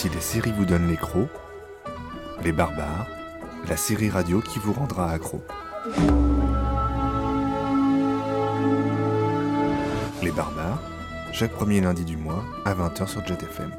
Si les séries vous donnent les crocs, Les Barbares, la série radio qui vous rendra accro. Les Barbares, chaque premier lundi du mois à 20h sur JetFM.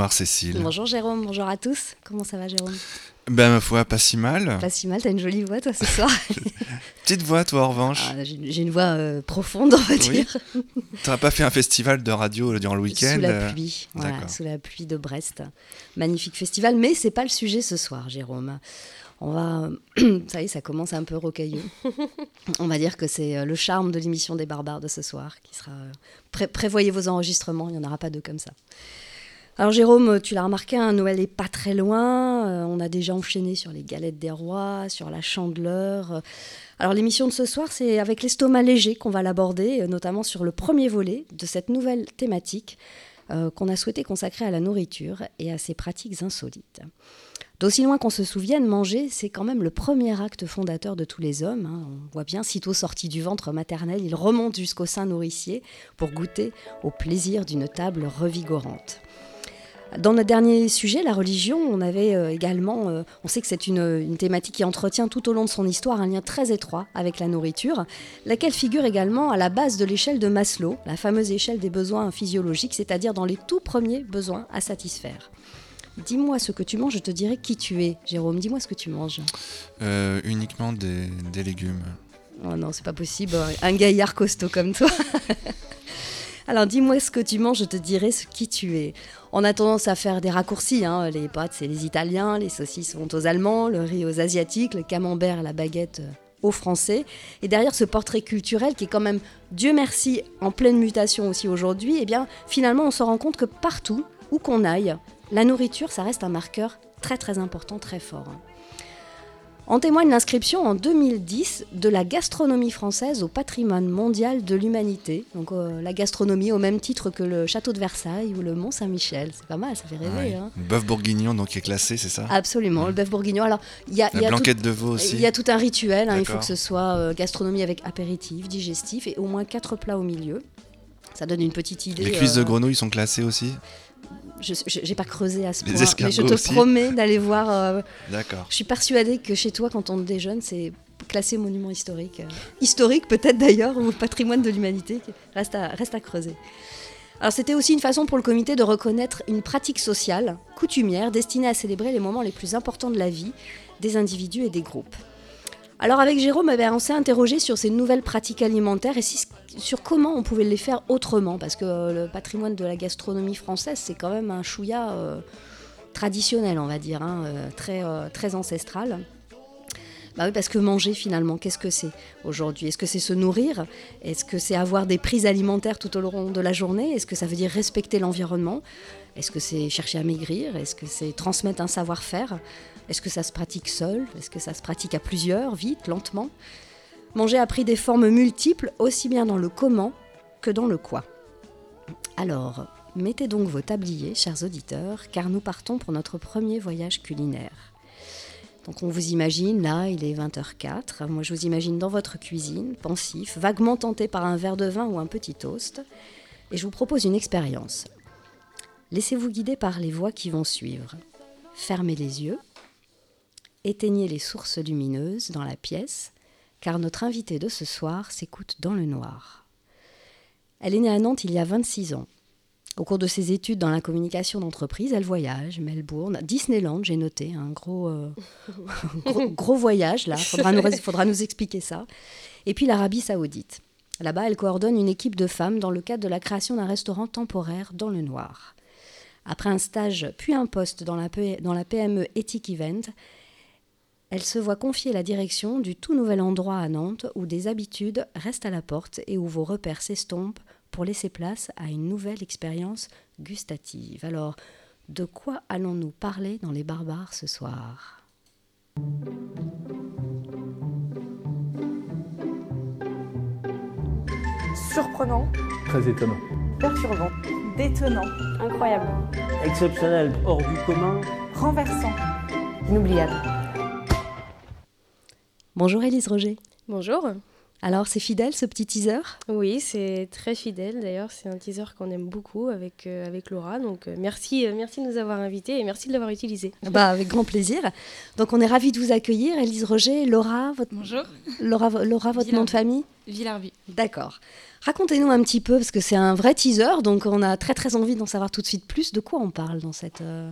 Bonsoir Cécile. Bonjour Jérôme, bonjour à tous. Comment ça va Jérôme? Ben ma foi, pas si mal. Pas si mal, t'as une jolie voix toi ce soir. Petite voix toi en revanche. Ah, J'ai une voix euh, profonde on va Oui. dire. T'aurais pas fait un festival de radio durant le week-end Sous la euh, pluie, voilà, sous la pluie de Brest. Magnifique festival, mais c'est pas le sujet ce soir Jérôme. On va, ça y est, ça commence un peu rocailleux. On va dire que c'est euh, le charme de l'émission des barbares de ce soir qui sera. pré- prévoyez vos enregistrements, il n'y en aura pas deux comme ça. Alors Jérôme, tu l'as remarqué, hein, Noël n'est pas très loin. euh, on a déjà enchaîné sur les galettes des rois, sur la chandeleur. euh. Alors l'émission de ce soir, c'est avec l'estomac léger qu'on va l'aborder, euh, notamment sur le premier volet de cette nouvelle thématique qu'on a souhaité consacrer à la nourriture et à ses pratiques insolites. D'aussi loin qu'on se souvienne, manger, c'est quand même le premier acte fondateur de tous les hommes. hein. On voit bien, sitôt sorti du ventre maternel, il remonte jusqu'au sein nourricier pour goûter au plaisir d'une table revigorante. Dans notre dernier sujet, la religion, on avait euh, également, euh, on sait que c'est une, une thématique qui entretient tout au long de son histoire un lien très étroit avec la nourriture, laquelle figure également à la base de l'échelle de Maslow, la fameuse échelle des besoins physiologiques, c'est-à-dire dans les tout premiers besoins à satisfaire. Dis-moi ce que tu manges, je te dirai qui tu es. Jérôme, dis-moi ce que tu manges. euh, uniquement des, des légumes. Oh non, c'est pas possible, un gaillard costaud comme toi. Alors dis-moi ce que tu manges, je te dirai ce qui tu es. On a tendance à faire des raccourcis, hein. les pâtes c'est les Italiens, les saucisses vont aux Allemands, le riz aux Asiatiques, le camembert la baguette euh, aux Français. Et derrière ce portrait culturel qui est quand même, Dieu merci, en pleine mutation aussi aujourd'hui, eh bien finalement on se rend compte que partout où qu'on aille, la nourriture ça reste un marqueur très très important, très fort. En témoigne l'inscription en 2010 de la gastronomie française au patrimoine mondial de l'humanité. Donc euh, la gastronomie au même titre que le château de Versailles ou le Mont Saint-Michel. C'est pas mal, ça fait rêver. Ouais. hein. Bœuf bourguignon donc qui est classé, c'est ça? Absolument, le bœuf bourguignon. Alors, il y a, y La tout- blanquette de veau aussi. il y a tout un rituel, hein, il faut que ce soit euh, gastronomie avec apéritif, digestif et au moins quatre plats au milieu. Ça donne une petite idée. Les cuisses de euh, grenouille sont classées aussi? Je n'ai pas creusé à ce point, mais je te aussi promets d'aller voir. euh, D'accord. je suis persuadée que chez toi, quand on déjeune, c'est classé monument historique. euh, historique peut-être d'ailleurs, ou patrimoine de l'humanité, reste à, reste à creuser. Alors c'était aussi une façon pour le comité de reconnaître une pratique sociale, coutumière, destinée à célébrer les moments les plus importants de la vie des individus et des groupes. Alors avec Jérôme, eh ben, on s'est interrogé sur ces nouvelles pratiques alimentaires et sur comment on pouvait les faire autrement, parce que euh, le patrimoine de la gastronomie française, c'est quand même un chouïa euh, traditionnel, on va dire, hein, euh, très, très ancestral. Bah parce que manger finalement, qu'est-ce que c'est aujourd'hui? Est-ce que c'est se nourrir? Est-ce que c'est avoir des prises alimentaires tout au long de la journée? Est-ce que ça veut dire respecter l'environnement? Est-ce que c'est chercher à maigrir? Est-ce que c'est transmettre un savoir-faire? Est-ce que ça se pratique seul? Est-ce que ça se pratique à plusieurs, vite, lentement? Manger a pris des formes multiples, aussi bien dans le comment que dans le quoi. Alors, mettez donc vos tabliers, chers auditeurs, car nous partons pour notre premier voyage culinaire. Donc on vous imagine, là, il est 20h04. Moi, je vous imagine dans votre cuisine, pensif, vaguement tenté par un verre de vin ou un petit toast. Et je vous propose une expérience. Laissez-vous guider par les voies qui vont suivre. Fermez les yeux. Éteignez les sources lumineuses dans la pièce, car notre invitée de ce soir s'écoute dans le noir. Elle est née à Nantes il y a 26 ans. Au cours de ses études dans la communication d'entreprise, elle voyage, Melbourne, Disneyland, j'ai noté, un gros, euh, gros, gros voyage là, faudra nous, faudra nous expliquer ça. Et puis l'Arabie Saoudite. Là-bas, elle coordonne une équipe de femmes dans le cadre de la création d'un restaurant temporaire dans le noir. Après un stage puis un poste dans la, P- dans la PME Ethic Event, Elle se voit confier la direction du tout nouvel endroit à Nantes où des habitudes restent à la porte et où vos repères s'estompent pour laisser place à une nouvelle expérience gustative. Alors, de quoi allons-nous parler dans les barbares ce soir? Surprenant. Très étonnant. Perturbant. Détonnant. Incroyable. Exceptionnel. Hors du commun. Renversant. Inoubliable. Bonjour Élise Roger. Bonjour. Alors, c'est fidèle ce petit teaser? Oui, c'est très fidèle. D'ailleurs, c'est un teaser qu'on aime beaucoup avec, euh, avec Laura. Donc, euh, merci, euh, merci de nous avoir invités et merci de l'avoir utilisé. Bah, avec grand plaisir. Donc, on est ravis de vous accueillir. Élise Roger, Laura, votre, Bonjour. Laura, Laura votre nom de famille? Villarby. D'accord. Racontez-nous un petit peu, parce que c'est un vrai teaser, donc on a très très envie d'en savoir tout de suite plus. De quoi on parle dans cette, euh,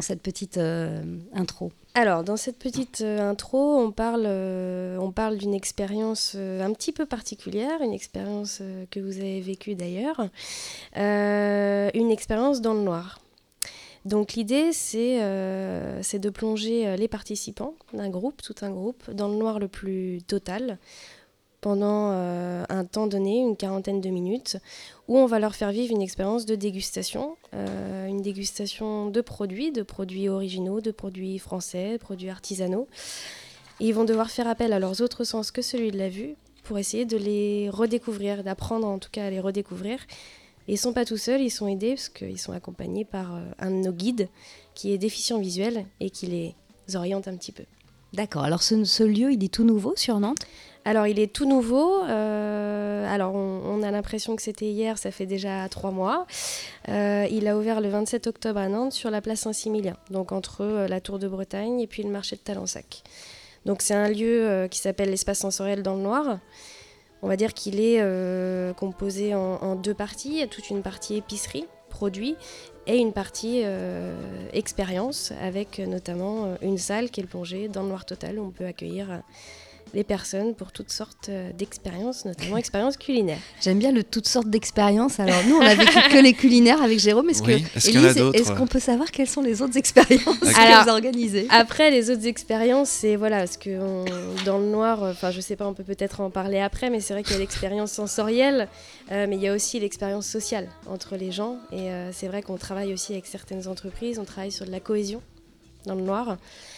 cette petite euh, intro Alors, dans cette petite euh, intro, on parle, euh, on parle d'une expérience un petit peu particulière, une expérience que vous avez vécue d'ailleurs, une expérience dans le noir. Donc l'idée, c'est de plonger les participants d'un groupe, tout un groupe, dans le noir le plus total, pendant euh, un temps donné, une quarantaine de minutes, où on va leur faire vivre une expérience de dégustation, euh, une dégustation de produits, de produits originaux, de produits français, de produits artisanaux. Ils vont devoir faire appel à leurs autres sens que celui de la vue pour essayer de les redécouvrir, d'apprendre en tout cas à les redécouvrir. Et ils sont pas tout seuls, ils sont aidés parce qu'ils sont accompagnés par euh, un de nos guides qui est déficient visuel et qui les oriente un petit peu. D'accord. Alors, ce, lieu, il est tout nouveau sur Nantes? Alors, il est tout nouveau. euh, alors, on, a l'impression que c'était hier, ça fait déjà trois mois. Euh, il a ouvert le 27 octobre à Nantes sur la place Saint-Similien, donc entre euh, la Tour de Bretagne et puis le marché de Talensac. Donc, c'est un lieu qui s'appelle l'espace sensoriel dans le noir. On va dire qu'il est composé en, en deux parties. Il y a toute une partie épicerie, produits, et une partie euh, expérience, avec euh, notamment euh, une salle qui est plongée dans le noir total, où on peut accueillir les personnes pour toutes sortes euh, d'expériences, notamment expériences culinaires. J'aime bien le toutes sortes d'expériences. Alors, nous, on a vécu que les culinaires avec Jérôme. Est-ce Oui, est-ce qu'on peut savoir quelles sont les autres expériences que Alors, vous organisez Après, les autres expériences, c'est voilà, parce que on- dans le noir, enfin, je sais pas, on peut peut-être en parler après, mais c'est vrai qu'il y a l'expérience sensorielle, euh, mais il y a aussi l'expérience sociale entre les gens. Et euh, c'est vrai qu'on travaille aussi avec certaines entreprises, on travaille sur de la cohésion dans le noir.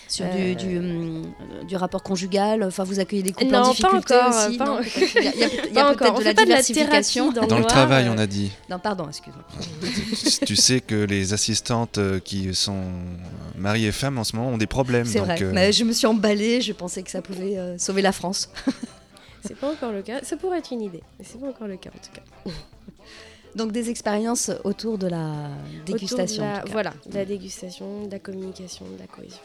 Sur Euh, du, du, du rapport conjugal, enfin vous accueillez des couples Non, en pas difficulté encore, aussi. pas non, en- peut-être qu'il y a, il y a il y Pas a encore. peut-être de la pas de la diversification. Dans le noir, travail, euh, on a dit. Non, pardon, excuse-moi. tu sais que les assistantes euh, qui sont mari et femme en ce moment ont des problèmes. C'est vrai. euh, Mais je me suis emballée, je pensais que ça pouvait euh, sauver la France. C'est pas encore le cas. Ça pourrait être une idée, mais c'est pas encore le cas en tout cas. Donc des expériences autour de la dégustation. de la- voilà, de la dégustation, de la communication, de la cohésion.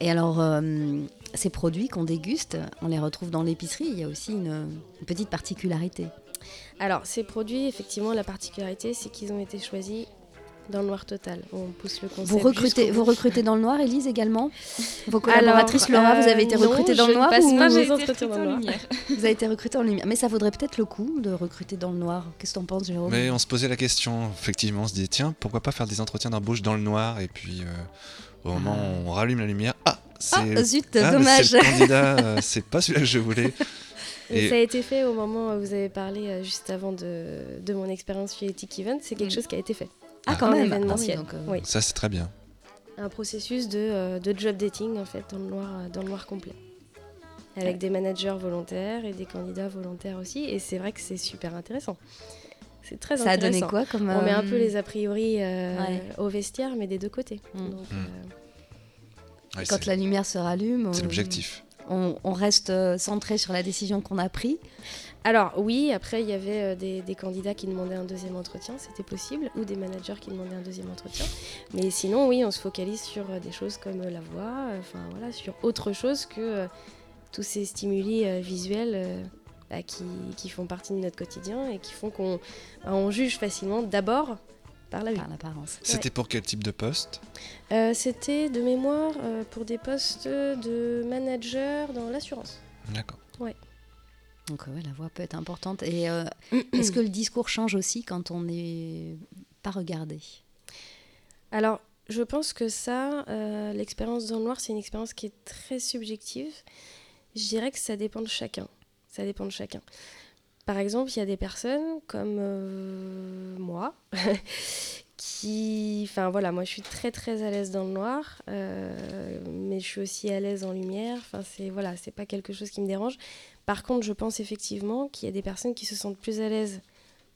Et alors, euh, ces produits qu'on déguste, on les retrouve dans l'épicerie. Il y a aussi une, une petite particularité. Alors, ces produits, effectivement, la particularité, c'est qu'ils ont été choisis dans le noir total. On pousse le concept. Vous recrutez, vous recrutez dans le noir, Élise également Vos collaboratrices, Alors, Laura, vous avez euh, été non, recrutée dans je le ne noir passe ou- pas mes J'ai été dans le recrutée en noir. lumière. Vous avez été recrutée en lumière. Mais ça vaudrait peut-être le coup de recruter dans le noir. Qu'est-ce que t'en penses, Jérôme? Mais on se posait la question, effectivement, on se dit tiens, pourquoi pas faire des entretiens d'embauche dans le noir? Et puis euh, au moment où on rallume la lumière, ah, c'est Ah, zut, ah, dommage. c'est le candidat, euh, c'est pas celui-là que je voulais. Et ça a été fait au moment où vous avez parlé euh, juste avant de, de mon expérience chez Ethic Event. C'est quelque Mm. chose qui a été fait. Ah, quand en même. Ah oui, donc, euh, Oui. Ça, c'est très bien. Un processus de, euh, de job dating, en fait, dans le noir, euh, dans le noir complet. Avec des managers volontaires et des candidats volontaires aussi. Et c'est vrai que c'est super intéressant. C'est très Ça a intéressant. donné quoi comme On met un peu les a priori euh, ouais. au vestiaire, mais des deux côtés. Mm. Donc, Mm. euh, Ouais, Quand la lumière se rallume, c'est on- l'objectif. On, on reste centré sur la décision qu'on a prise. Alors oui, après il y avait euh, des, des candidats qui demandaient un deuxième entretien, c'était possible, ou des managers qui demandaient un deuxième entretien. Mais sinon oui, on se focalise sur euh, des choses comme euh, la voix, euh, enfin voilà, sur autre chose que euh, tous ces stimuli euh, visuels euh, bah, qui, qui font partie de notre quotidien et qui font qu'on bah, on juge facilement d'abord par la vue. Par l'apparence. C'était pour quel type de poste? Euh, c'était de mémoire euh, pour des postes de manager dans l'assurance. D'accord. Donc ouais, la voix peut être importante. Et euh, est-ce que le discours change aussi quand on n'est pas regardé? Alors, je pense que ça, euh, l'expérience dans le noir, c'est une expérience qui est très subjective. Je dirais que ça dépend de chacun. Ça dépend de chacun. Par exemple, il y a des personnes comme euh, moi qui, enfin voilà, moi je suis très très à l'aise dans le noir, euh, mais je suis aussi à l'aise en lumière. Enfin c'est voilà, c'est pas quelque chose qui me dérange. Par contre, je pense effectivement qu'il y a des personnes qui se sentent plus à l'aise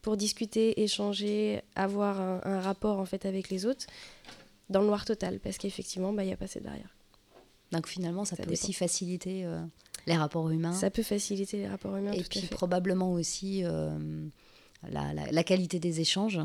pour discuter, échanger, avoir un, un rapport en fait avec les autres dans le noir total, parce qu'effectivement, bah, il n'y a pas cette barrière. Donc finalement, ça, Ça peut dépend. aussi faciliter euh, les rapports humains. Ça peut faciliter les rapports humains, et tout puis à fait. probablement aussi euh, la, la- la qualité des échanges.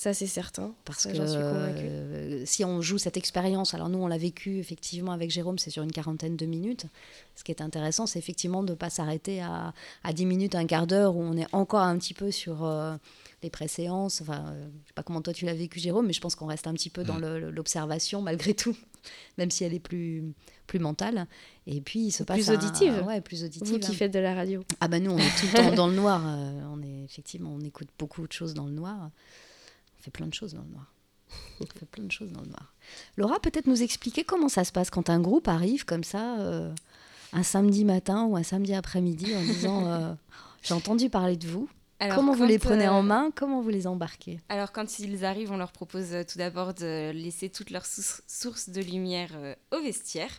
Ça, c'est certain. Parce Ça, que suis euh, si on joue cette expérience, alors nous on l'a vécu effectivement avec Jérôme, c'est sur une quarantaine de minutes. Ce qui est intéressant, c'est effectivement de ne pas s'arrêter à, à 10 minutes, un quart d'heure où on est encore un petit peu sur euh, les préséances. Enfin, euh, je ne sais pas comment toi tu l'as vécu Jérôme, mais je pense qu'on reste un petit peu dans Mm. l'observation malgré tout, même si elle est plus, plus mentale. Et puis il se passe Plus un- auditive. ouais, plus auditive. Vous qui faites de la radio. Ah bah nous, on est tout le temps dans le noir. euh, on est effectivement, on écoute beaucoup de choses dans le noir. Fait plein de choses dans le noir. On fait plein de choses dans le noir. Laura, peut-être nous expliquer comment ça se passe quand un groupe arrive comme ça, euh, un samedi matin ou un samedi après-midi, en disant euh, j'ai entendu parler de vous. Alors, comment vous les prenez euh, en main? Comment vous les embarquez? Alors quand ils arrivent, on leur propose euh, tout d'abord de laisser toutes leurs sources de lumière euh, au vestiaire.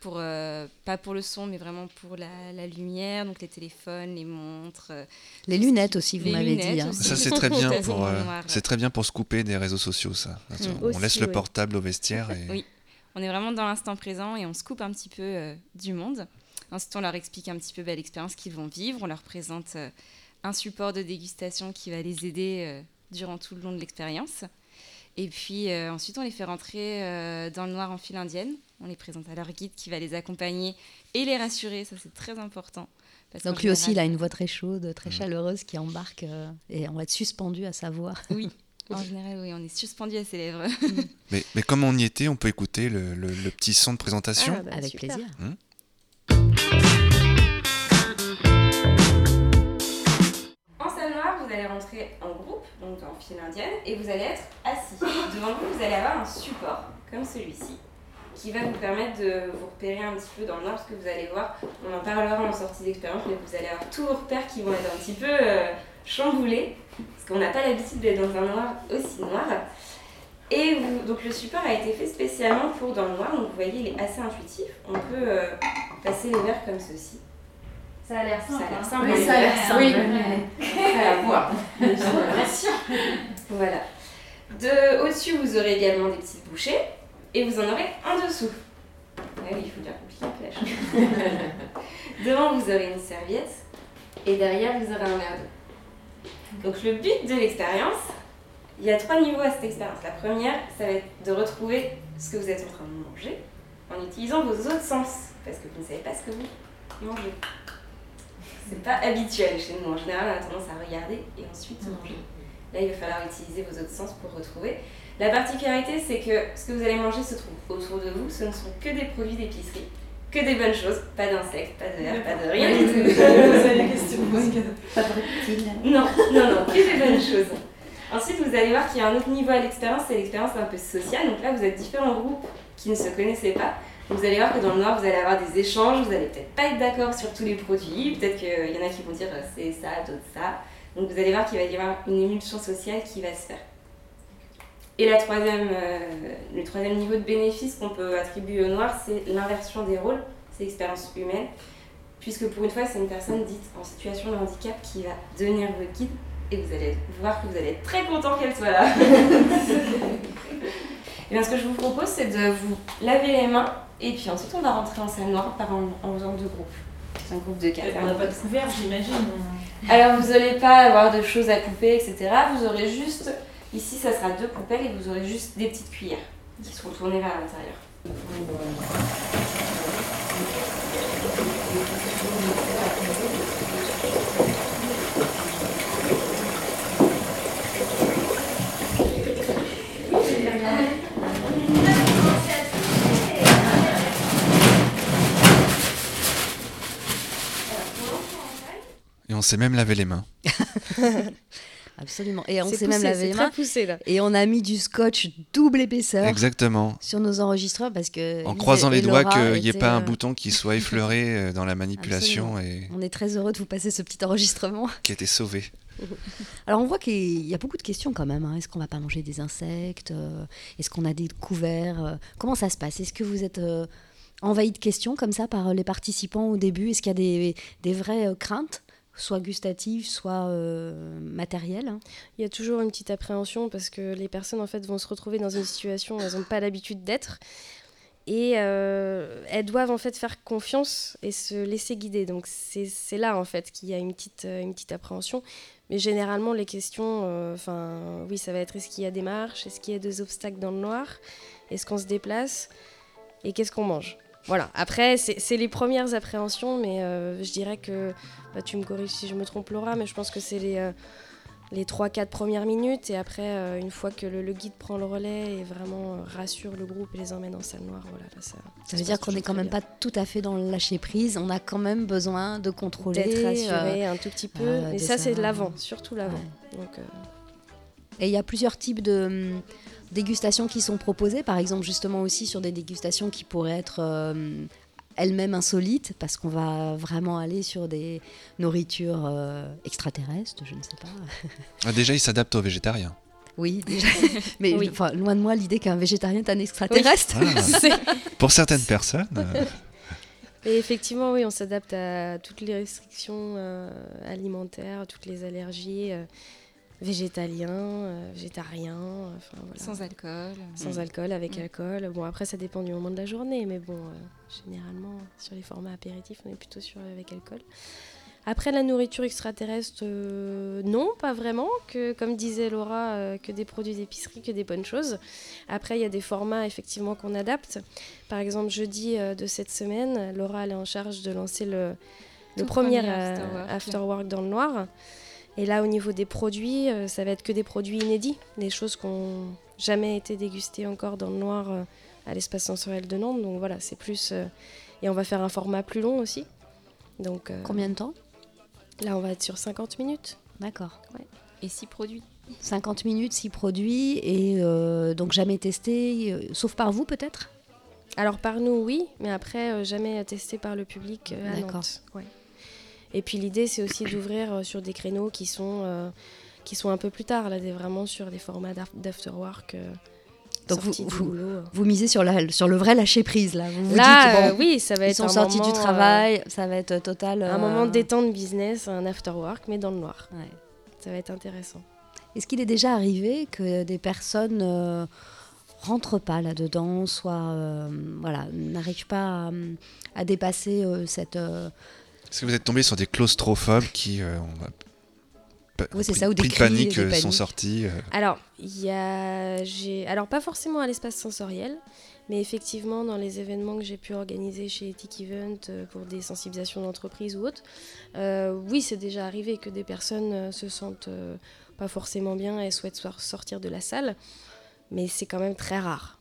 Pour, euh, pas pour le son, mais vraiment pour la, la lumière, donc les téléphones, les montres. euh, Les lunettes aussi, vous m'avez dit. hein. Ça c'est très bien pour euh, c'est très bien pour se couper des réseaux sociaux ça. Mm. On Aussi, laisse le oui. portable au vestiaire et Oui. On est vraiment dans l'instant présent et on se coupe un petit peu euh, du monde. Ensuite, on leur explique un petit peu bah, l'expérience qu'ils vont vivre. On leur présente euh, un support de dégustation qui va les aider euh, durant tout le long de l'expérience. Et puis euh, ensuite, on les fait rentrer euh, dans le noir en file indienne. On les présente à leur guide qui va les accompagner et les rassurer. Ça, c'est très important. Parce Donc lui aussi, il a une voix très chaude, très Mm. chaleureuse qui embarque euh, et on va être suspendu à sa voix. Oui, en général, oui, on est suspendu à ses lèvres. mais, mais comme on y était, on peut écouter le, le- le petit son de présentation. Ah, bah, Avec super. plaisir. En salle noire, vous allez rentrer en groupe, donc en file indienne, et vous allez être assis. Devant vous, vous allez avoir un support, comme celui-ci, qui va vous permettre de vous repérer un petit peu dans le noir, parce que vous allez voir, on en parlera en sortie d'expérience, mais vous allez avoir tous vos repères qui vont être un petit peu euh, chamboulés, parce qu'on n'a pas l'habitude d'être dans un noir aussi noir. Et vous- donc le support a été fait spécialement pour dans le noir, donc vous voyez, il est assez intuitif. On peut euh, passer les verres comme ceci. Ça a l'air Ça a l'air hein. simple. Oui, ça a l'air simple. Oui. À voir. Voilà. De, au-dessus, vous aurez également des petites bouchées et vous en aurez en dessous. Ouais, oui, il faut un peu la chose. Devant, vous aurez une serviette et derrière, vous aurez un verre d'eau. Donc, le but de l'expérience, il y a trois niveaux à cette expérience. La première, ça va être de retrouver ce que vous êtes en train de manger en utilisant vos autres sens parce que vous ne savez pas ce que vous mangez. C'est pas habituel chez nous. En général, on a tendance à regarder et ensuite manger. Là, il va falloir utiliser vos autres sens pour retrouver. La particularité, c'est que ce que vous allez manger se trouve autour de vous. Ce ne sont que des produits d'épicerie, que des bonnes choses, pas d'insectes, pas de vers, pas de rien du tout. Pas de reptile. Non, non, non, que des bonnes choses. Ensuite, vous allez voir qu'il y a un autre niveau à l'expérience, c'est l'expérience un peu sociale. Donc là, vous êtes différents groupes qui ne se connaissaient pas. Vous allez voir que dans le noir, vous allez avoir des échanges, vous allez peut-être pas être d'accord sur tous les produits, peut-être qu'il y en a qui vont dire euh, c'est ça, d'autres ça. Donc vous allez voir qu'il va y avoir une émulsion sociale qui va se faire. Et la troisième, euh, le troisième niveau de bénéfice qu'on peut attribuer au noir, c'est l'inversion des rôles, c'est l'expérience humaine. Puisque pour une fois, c'est une personne dite en situation de handicap qui va devenir votre guide et vous allez voir que vous allez être très content qu'elle soit là. et bien, ce que je vous propose, c'est de vous laver les mains et puis ensuite, on va rentrer en salle noire par en, en faisant deux groupes. C'est un groupe de quatre. On n'a pas de couvert, j'imagine. Alors, vous n'allez pas avoir de choses à couper, etc. Vous aurez juste, ici, ça sera deux poubelles et vous aurez juste des petites cuillères qui seront tournées vers l'intérieur. Et on s'est même lavé les mains. absolument. Et on s'est même lavé c'est les mains. poussé là. Et on a mis du scotch double épaisseur Exactement. sur nos enregistreurs parce que. En croisant les doigts qu'il n'y ait pas un euh, bouton qui soit effleuré euh, dans la manipulation et On est très heureux de vous passer ce petit enregistrement. qui a été sauvé. Alors on voit qu'il y a beaucoup de questions quand même. hein. Est-ce qu'on va pas manger des insectes Euh, Est-ce qu'on a des couverts Comment ça se passe? Est-ce que vous êtes envahi de questions comme ça par les participants au début? Est-ce qu'il y a des, des vraies craintes? Soit gustatives, soit euh, matérielles hein Il y a toujours une petite appréhension parce que les personnes en fait vont se retrouver dans une situation où elles n'ont pas l'habitude d'être et euh, elles doivent en fait faire confiance et se laisser guider. Donc c'est c'est là en fait qu'il y a une petite, euh, une petite appréhension. Mais généralement les questions, euh, enfin oui ça va être est-ce qu'il y a des marches, est-ce qu'il y a des obstacles dans le noir, est-ce qu'on se déplace et qu'est-ce qu'on mange. Voilà, après c'est les premières appréhensions mais euh, je dirais que, bah, tu me corriges si je me trompe Laura, mais je pense que c'est les... euh, les 3-4 premières minutes et après euh, une fois que le, le guide prend le relais et vraiment euh, rassure le groupe et les emmène en salle noire voilà là, ça, Ça veut dire qu'on n'est quand même pas tout à fait dans le lâcher prise. On a quand même besoin de contrôler. d'être rassuré un tout petit peu et ça c'est de l'avant surtout l'avant ouais. donc Et il y a plusieurs types de hum, dégustations qui sont proposées, par exemple justement aussi sur des dégustations qui pourraient être euh, elles-mêmes insolites, parce qu'on va vraiment aller sur des nourritures euh, extraterrestres, je ne sais pas. Ah, déjà, il s'adapte aux végétariens. Oui, déjà. Mais Oui. enfin, loin de moi l'idée qu'un végétarien est un extraterrestre. Ah, pour certaines personnes, euh, et effectivement oui on s'adapte à toutes les restrictions euh, alimentaires toutes les allergies euh, végétaliens euh, enfin voilà. Sans alcool. Sans alcool, avec Mm. alcool. Bon, après, ça dépend du moment de la journée, mais bon, euh, généralement, sur les formats apéritifs, on est plutôt sur avec alcool. Après, la nourriture extraterrestre, euh, non, pas vraiment. Que, comme disait Laura, euh, que des produits d'épicerie, que des bonnes choses. Après, il y a des formats, effectivement, qu'on adapte. Par exemple, jeudi euh, de cette semaine, Laura, elle est en charge de lancer le, le premier, premier euh, Afterwork. Afterwork dans le noir. Et là, au niveau des produits, euh, ça va être que des produits inédits, des choses qui n'ont jamais été dégustées encore dans le noir euh, à l'espace sensoriel de Nantes. Donc voilà, c'est plus. euh, et on va faire un format plus long aussi. Donc euh, Combien de temps? là, on va être sur 50 minutes. D'accord. Et six produits? 50 minutes, 6 produits, et euh, donc jamais testé, euh, sauf par vous peut-être? Alors par nous, oui, mais après, euh, jamais testé par le public euh, à D'accord. Ouais. Et puis l'idée, c'est aussi d'ouvrir euh, sur des créneaux qui sont, euh, qui sont un peu plus tard, là, vraiment sur des formats d'af- d'afterwork. euh, Donc vous- vous- misez sur, la, sur le vrai lâcher prise là. Vous vous Là, euh, oui, ça va ils être sont un sortis moment, du euh, travail, ça va être total. un moment de détente business, un afterwork, mais dans le noir. ouais. Ça va être intéressant. Est-ce qu'il est déjà arrivé que des personnes rentrent pas là-dedans, soit voilà, n'arrivent pas à, à dépasser cette. Est-ce que vous êtes tombé sur des claustrophobes qui, euh, ont Oui, c'est ça, ou des cris, panique, des euh, sont sortis euh, Alors, il y a, j'ai, alors pas forcément à l'espace sensoriel, mais effectivement dans les événements que j'ai pu organiser chez Ethic Event euh, pour des sensibilisations d'entreprise ou autres, euh, oui, c'est déjà arrivé que des personnes se sentent pas forcément bien et souhaitent sor- sortir de la salle, mais c'est quand même très rare.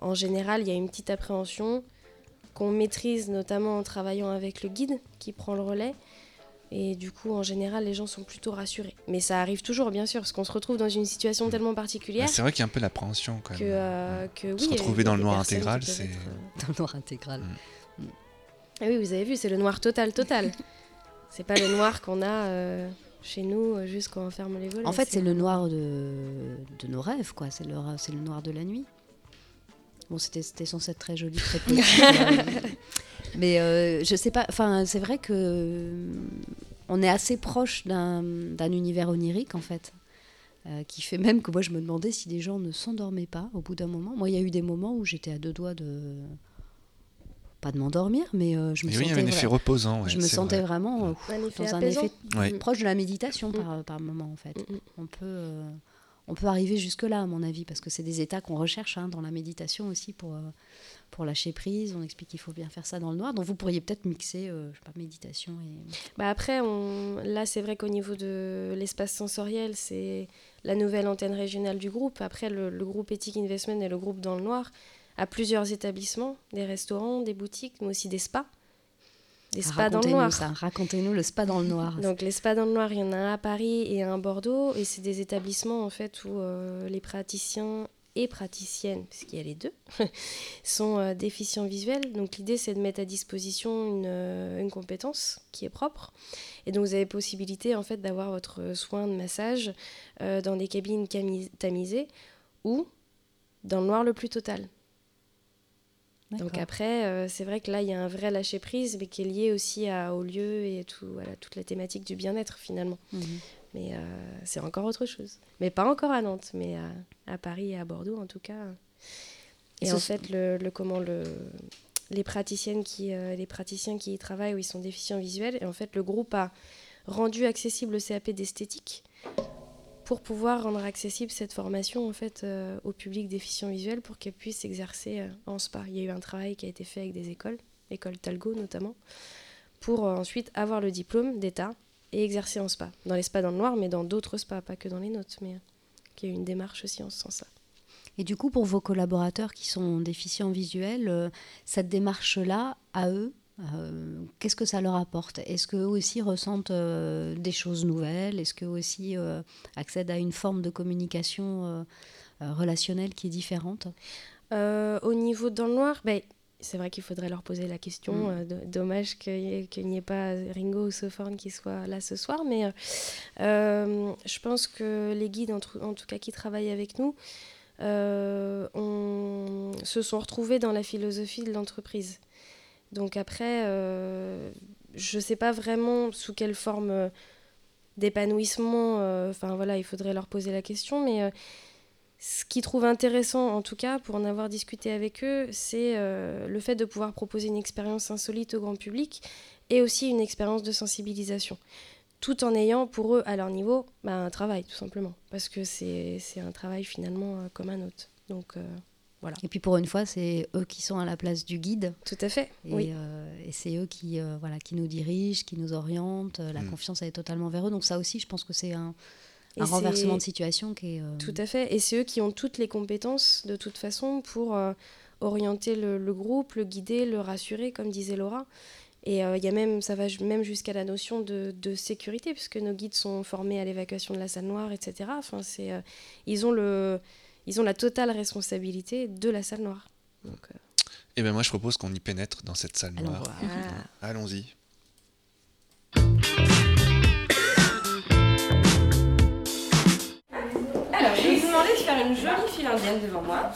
En général, il y a une petite appréhension qu'on maîtrise notamment en travaillant avec le guide qui prend le relais. Et du coup, en général, les gens sont plutôt rassurés. Mais ça arrive toujours, bien sûr, parce qu'on se retrouve dans une situation tellement particulière bah, C'est vrai qu'il y a un peu l'appréhension quand que, même. euh, que oui. Se retrouver a dans le noir intégral, c'est- euh, dans le noir intégral. Mm. Ah oui, vous avez vu, c'est le noir total, total. c'est pas le noir qu'on a euh, chez nous, euh, juste quand on ferme les volets. En fait, c'est le noir de, de nos rêves, quoi. C'est le, c'est le noir de la nuit. Bon, c'était, censé être très joli, très petit. euh, mais euh, je sais pas. Enfin, c'est vrai que euh, on est assez proche d'un, univers onirique, en fait. euh, qui fait même que moi, je me demandais si des gens ne s'endormaient pas au bout d'un moment. Moi, il y a eu des moments où j'étais à deux doigts de. Pas de m'endormir, mais euh, je me Et oui, il y sentais. avait un effet reposant. ouais, je me sentais vrai. vraiment euh, Un effet dans un apaisant. effet Ouais. proche de la méditation Mm. par, par moment, en fait Mm, mm. on peut, euh, on peut arriver jusque-là, à mon avis, parce que c'est des états qu'on recherche hein, dans la méditation aussi pour, euh, pour lâcher prise. On explique qu'il faut bien faire ça dans le noir. Donc vous pourriez peut-être mixer, euh, sais pas, méditation et. Bah après, on... là, c'est vrai qu'au niveau de l'espace sensoriel, c'est la nouvelle antenne régionale du groupe. Après, le, le groupe Ethic Investment et le groupe Dans le Noir a plusieurs établissements, des restaurants, des boutiques, mais aussi des spas. Des spas dans le noir. racontez-nous le spa dans le noir. Donc les spas dans le noir, il y en a un à Paris et un à Bordeaux. Et c'est des établissements en fait où euh, les praticiens et praticiennes, puisqu'il y a les deux, sont euh, déficients visuels. Donc l'idée c'est de mettre à disposition une, euh, une compétence qui est propre. Et donc vous avez possibilité en fait d'avoir votre soin de massage euh, dans des cabines tamisées ou dans le noir le plus total. Donc après, euh, c'est vrai que là, il y a un vrai lâcher-prise, mais qui est lié aussi à, au lieu et tout, voilà, toute la thématique du bien-être finalement. Mhm. Mais euh, c'est encore autre chose. Mais pas encore à Nantes, mais à, à Paris et à Bordeaux en tout cas. Et Et en fait, le, le- comment le, les praticiennes qui, euh, les praticiens qui y travaillent, où ils sont déficients visuels, et en fait, le groupe a rendu accessible le CAP d'esthétique pour pouvoir rendre accessible cette formation en fait euh, au public déficient visuel pour qu'elle puisse s'exercer euh, en spa. Il y a eu un travail qui a été fait avec des écoles, école Talgo notamment, pour euh, ensuite avoir le diplôme d'État et exercer en spa. Dans les spas dans le noir, mais dans d'autres spas, pas que dans les nôtres, mais y a eu une démarche aussi en ce sens-là. Et du coup, pour vos collaborateurs qui sont déficients visuels, cette démarche-là, à eux, euh, qu'est-ce que ça leur apporte? Est-ce qu'eux aussi ressentent euh, des choses nouvelles? Est-ce qu'eux aussi euh, accèdent à une forme de communication relationnelle qui est différente? Au niveau dans le noir, ben, c'est vrai qu'il faudrait leur poser la question. Mm. do- dommage qu'il n'y ait pas Ringo ou Sophorn qui soient là ce soir. Mais je pense que les guides, en, tout- en tout cas qui travaillent avec nous, se sont retrouvés dans la philosophie de l'entreprise. Donc après, euh, je ne sais pas vraiment sous quelle forme euh, d'épanouissement, euh, enfin voilà, il faudrait leur poser la question, mais... ce qu'ils trouvent intéressant, en tout cas, pour en avoir discuté avec eux, c'est le fait de pouvoir proposer une expérience insolite au grand public et aussi une expérience de sensibilisation. Tout en ayant pour eux, à leur niveau, bah, un travail, tout simplement. Parce que c'est un travail finalement comme un autre. Donc, Et puis pour une fois, c'est eux qui sont à la place du guide. tout à fait. Et, oui. euh, et c'est eux qui, euh, voilà, qui nous dirigent, qui nous orientent. La Mm. confiance, elle est totalement vers eux. Donc ça aussi, je pense que c'est un, renversement de situation qui est... euh, Tout à fait. Et c'est eux qui ont toutes les compétences, de toute façon, pour euh, orienter le, le groupe, le guider, le rassurer, comme disait Laura. Et euh, il y a même, ça va même jusqu'à la notion de, de sécurité, puisque nos guides sont formés à l'évacuation de la salle noire, etc. Enfin, c'est, euh, ils, ont le, ils ont la totale responsabilité de la salle noire. Donc, euh, Et ben moi je propose qu'on y pénètre dans cette salle noire. ah. Allons-y. Alors, je vais vous demander de faire une jolie file indienne devant moi.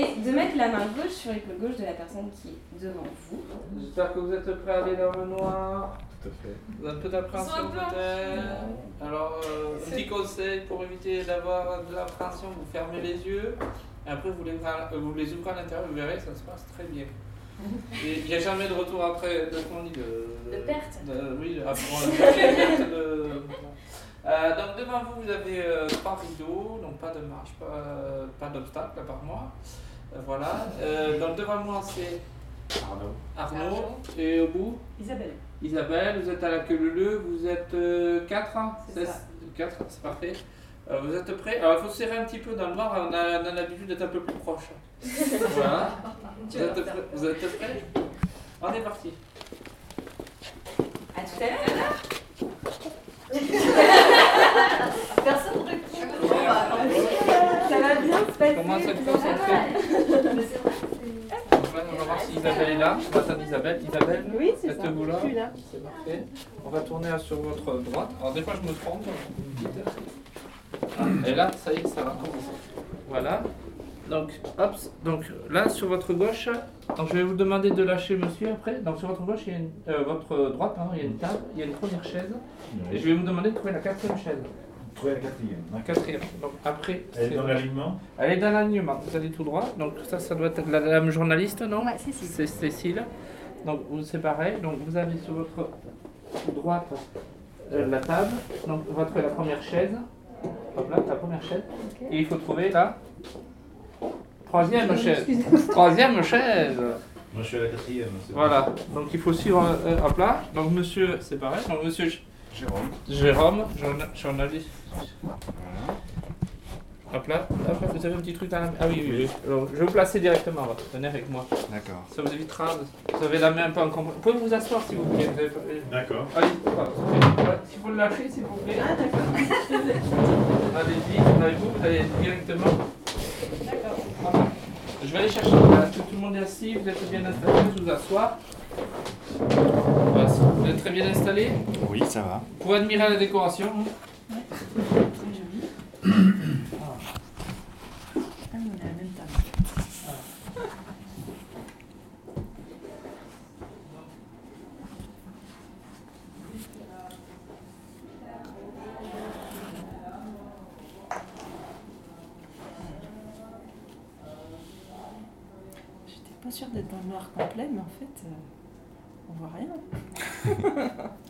Et de mettre la main gauche sur l'épaule gauche de la personne qui est devant vous. J'espère que vous êtes prêts à aller dans le noir. Tout à fait. Vous avez un peu d'appréhension Ils sont un peu peut-être Alors, euh, un petit conseil pour éviter d'avoir de l'appréhension, vous fermez les yeux. Et après, vous les, ouvrez- euh, vous les ouvrez à l'intérieur, vous verrez, ça se passe très bien. Il n'y a jamais de retour après, de on dit de, De perte. de- Oui, après, de perte de. Euh, donc devant vous, vous avez euh, trois rideaux, donc pas de marche, pas, pas d'obstacle à part moi. Euh, voilà. Euh, donc devant moi, c'est Arnaud. Arnaud. Et au bout Isabelle. Isabelle, vous êtes à la queue leu, vous êtes 4 ans C'est ça. 4, c'est parfait. Euh, vous êtes prêts? Alors il faut serrer un petit peu dans le noir, on a, l'habitude d'être un peu plus proche. voilà. Vous êtes, prêts? Vous êtes prêts? On est parti. À tout à l'heure. Personne ne va bien se passer. Comment ça se On va voir si Isabelle est là. Je vais attendre Isabelle. Isabelle, Oui, êtes-vous là Je suis là. C'est parfait. On va tourner sur votre droite. Alors des fois je me trompe. Ah, Et là, ça y est, ça va commencer. Voilà. Donc, hop, donc là sur votre gauche, donc je vais vous demander de lâcher monsieur après. Donc sur votre gauche, il y a une, euh, votre droite, pardon, il y a une table, il y a une première chaise. Et je vais vous demander de trouver la quatrième chaise. Trouver la quatrième. La quatrième. Donc après, Elle est c'est- dans l'alignement elle est dans l'alignement. Vous allez tout droit. Donc ça, ça doit être la dame journaliste, non Ouais, c'est Cécile. Donc vous c'est pareil. Donc vous avez sur votre droite euh, la table. Donc on va trouver la première chaise. Hop là, la première chaise. Et il faut trouver la troisième chaise. Troisième chaise. Moi je suis à la quatrième. bon. Voilà. Donc il faut suivre euh, hop là. Donc monsieur, c'est pareil. Donc monsieur Jérôme. Jérôme, journa- journaliste. Hop là, hop là, vous avez un petit truc dans la main. Ah oui, oui, oui. Alors, je vais vous placer directement, venez avec moi. D'accord. Ça vous évitera, vous avez la main un peu encombrée. Vous pouvez vous asseoir si vous voulez. Vous avez pas- D'accord. Allez, voilà. Voilà, S'il faut le lâcher, s'il vous plaît. Ah d'accord. Allez-y, avec vous, vous allez directement. D'accord. Je vais aller chercher. Voilà, Est-ce que tout le monde est assis Vous êtes bien installé Vous vous asseoir. Vous êtes très bien installé Oui, ça va. Vous pouvez admirer la décoration. hein. J'étais pas sûre d'être dans le noir complet, mais en fait, euh, on voit rien.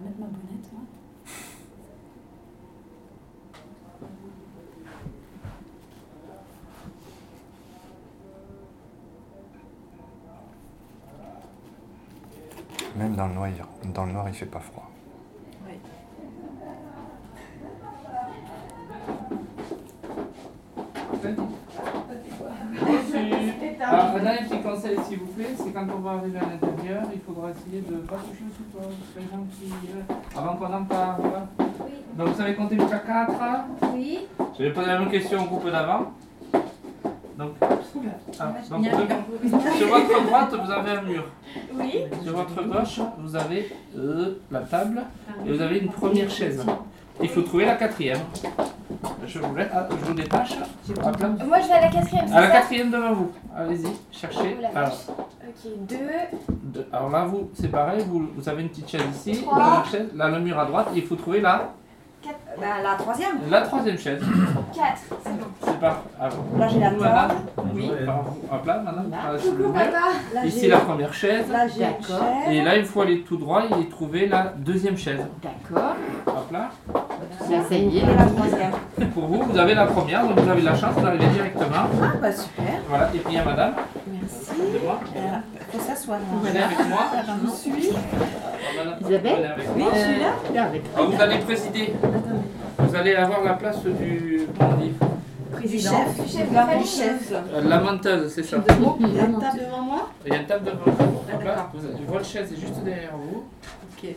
Ma bonnette, moi Même dans le noir, il, dans le noir, il fait pas froid. Oui. Alors, un dernier petit conseil, s'il vous plaît, c'est quand on va arriver à l'intérieur, il faudra essayer de ne pas toucher au support. les gens qui, euh, avant qu'on en parle. voilà. Donc, vous savez compter jusqu'à 4 Oui. Je vais poser la même question au groupe d'avant. Donc, ah, donc, de- sur votre droite, vous avez un mur. Oui. Sur votre gauche, vous avez euh, la table et vous avez une première chaise. Il faut trouver la quatrième. Je vous, laisse- ah, je vous détache. Hop là. Moi, je vais à la quatrième, c'est À la ça quatrième devant vous. Allez-y, cherchez. Oh la Alors, vache. Ok, deux. deux. Alors là, vous, c'est pareil, vous, vous avez une petite chaise ici, Trois. chaise, là, le mur à droite, et il faut trouver la, Quatre. Bah, la troisième. la troisième chaise. Quatre. C'est bon. C'est pas. alors, Là, j'ai la madame. table. Oui. Vous, hop là, madame. Là. Ah. Là, Ici, j'ai- la première chaise. Là, j'ai une D'accord. chaise. Et là, il faut aller tout droit et trouver la deuxième chaise. D'accord. Hop là. Ça y est. Et la troisième. Pour vous, vous avez la première, donc vous avez la chance d'arriver directement. Ah, bah super. Voilà, et puis il y a madame. Merci. Euh, faut s'asseoir. là. Venez avec moi. Je vous suis. Isabelle venez avec Oui, moi. je suis là. Alors, vous allez présider. Vous allez avoir la place du. comment on dit Du chef. Du chef du chef. Euh, La menteuse, c'est ça. Il y a une table devant moi Il y a une table devant vous. Là, d'accord. votre chaise est juste derrière vous. Ok.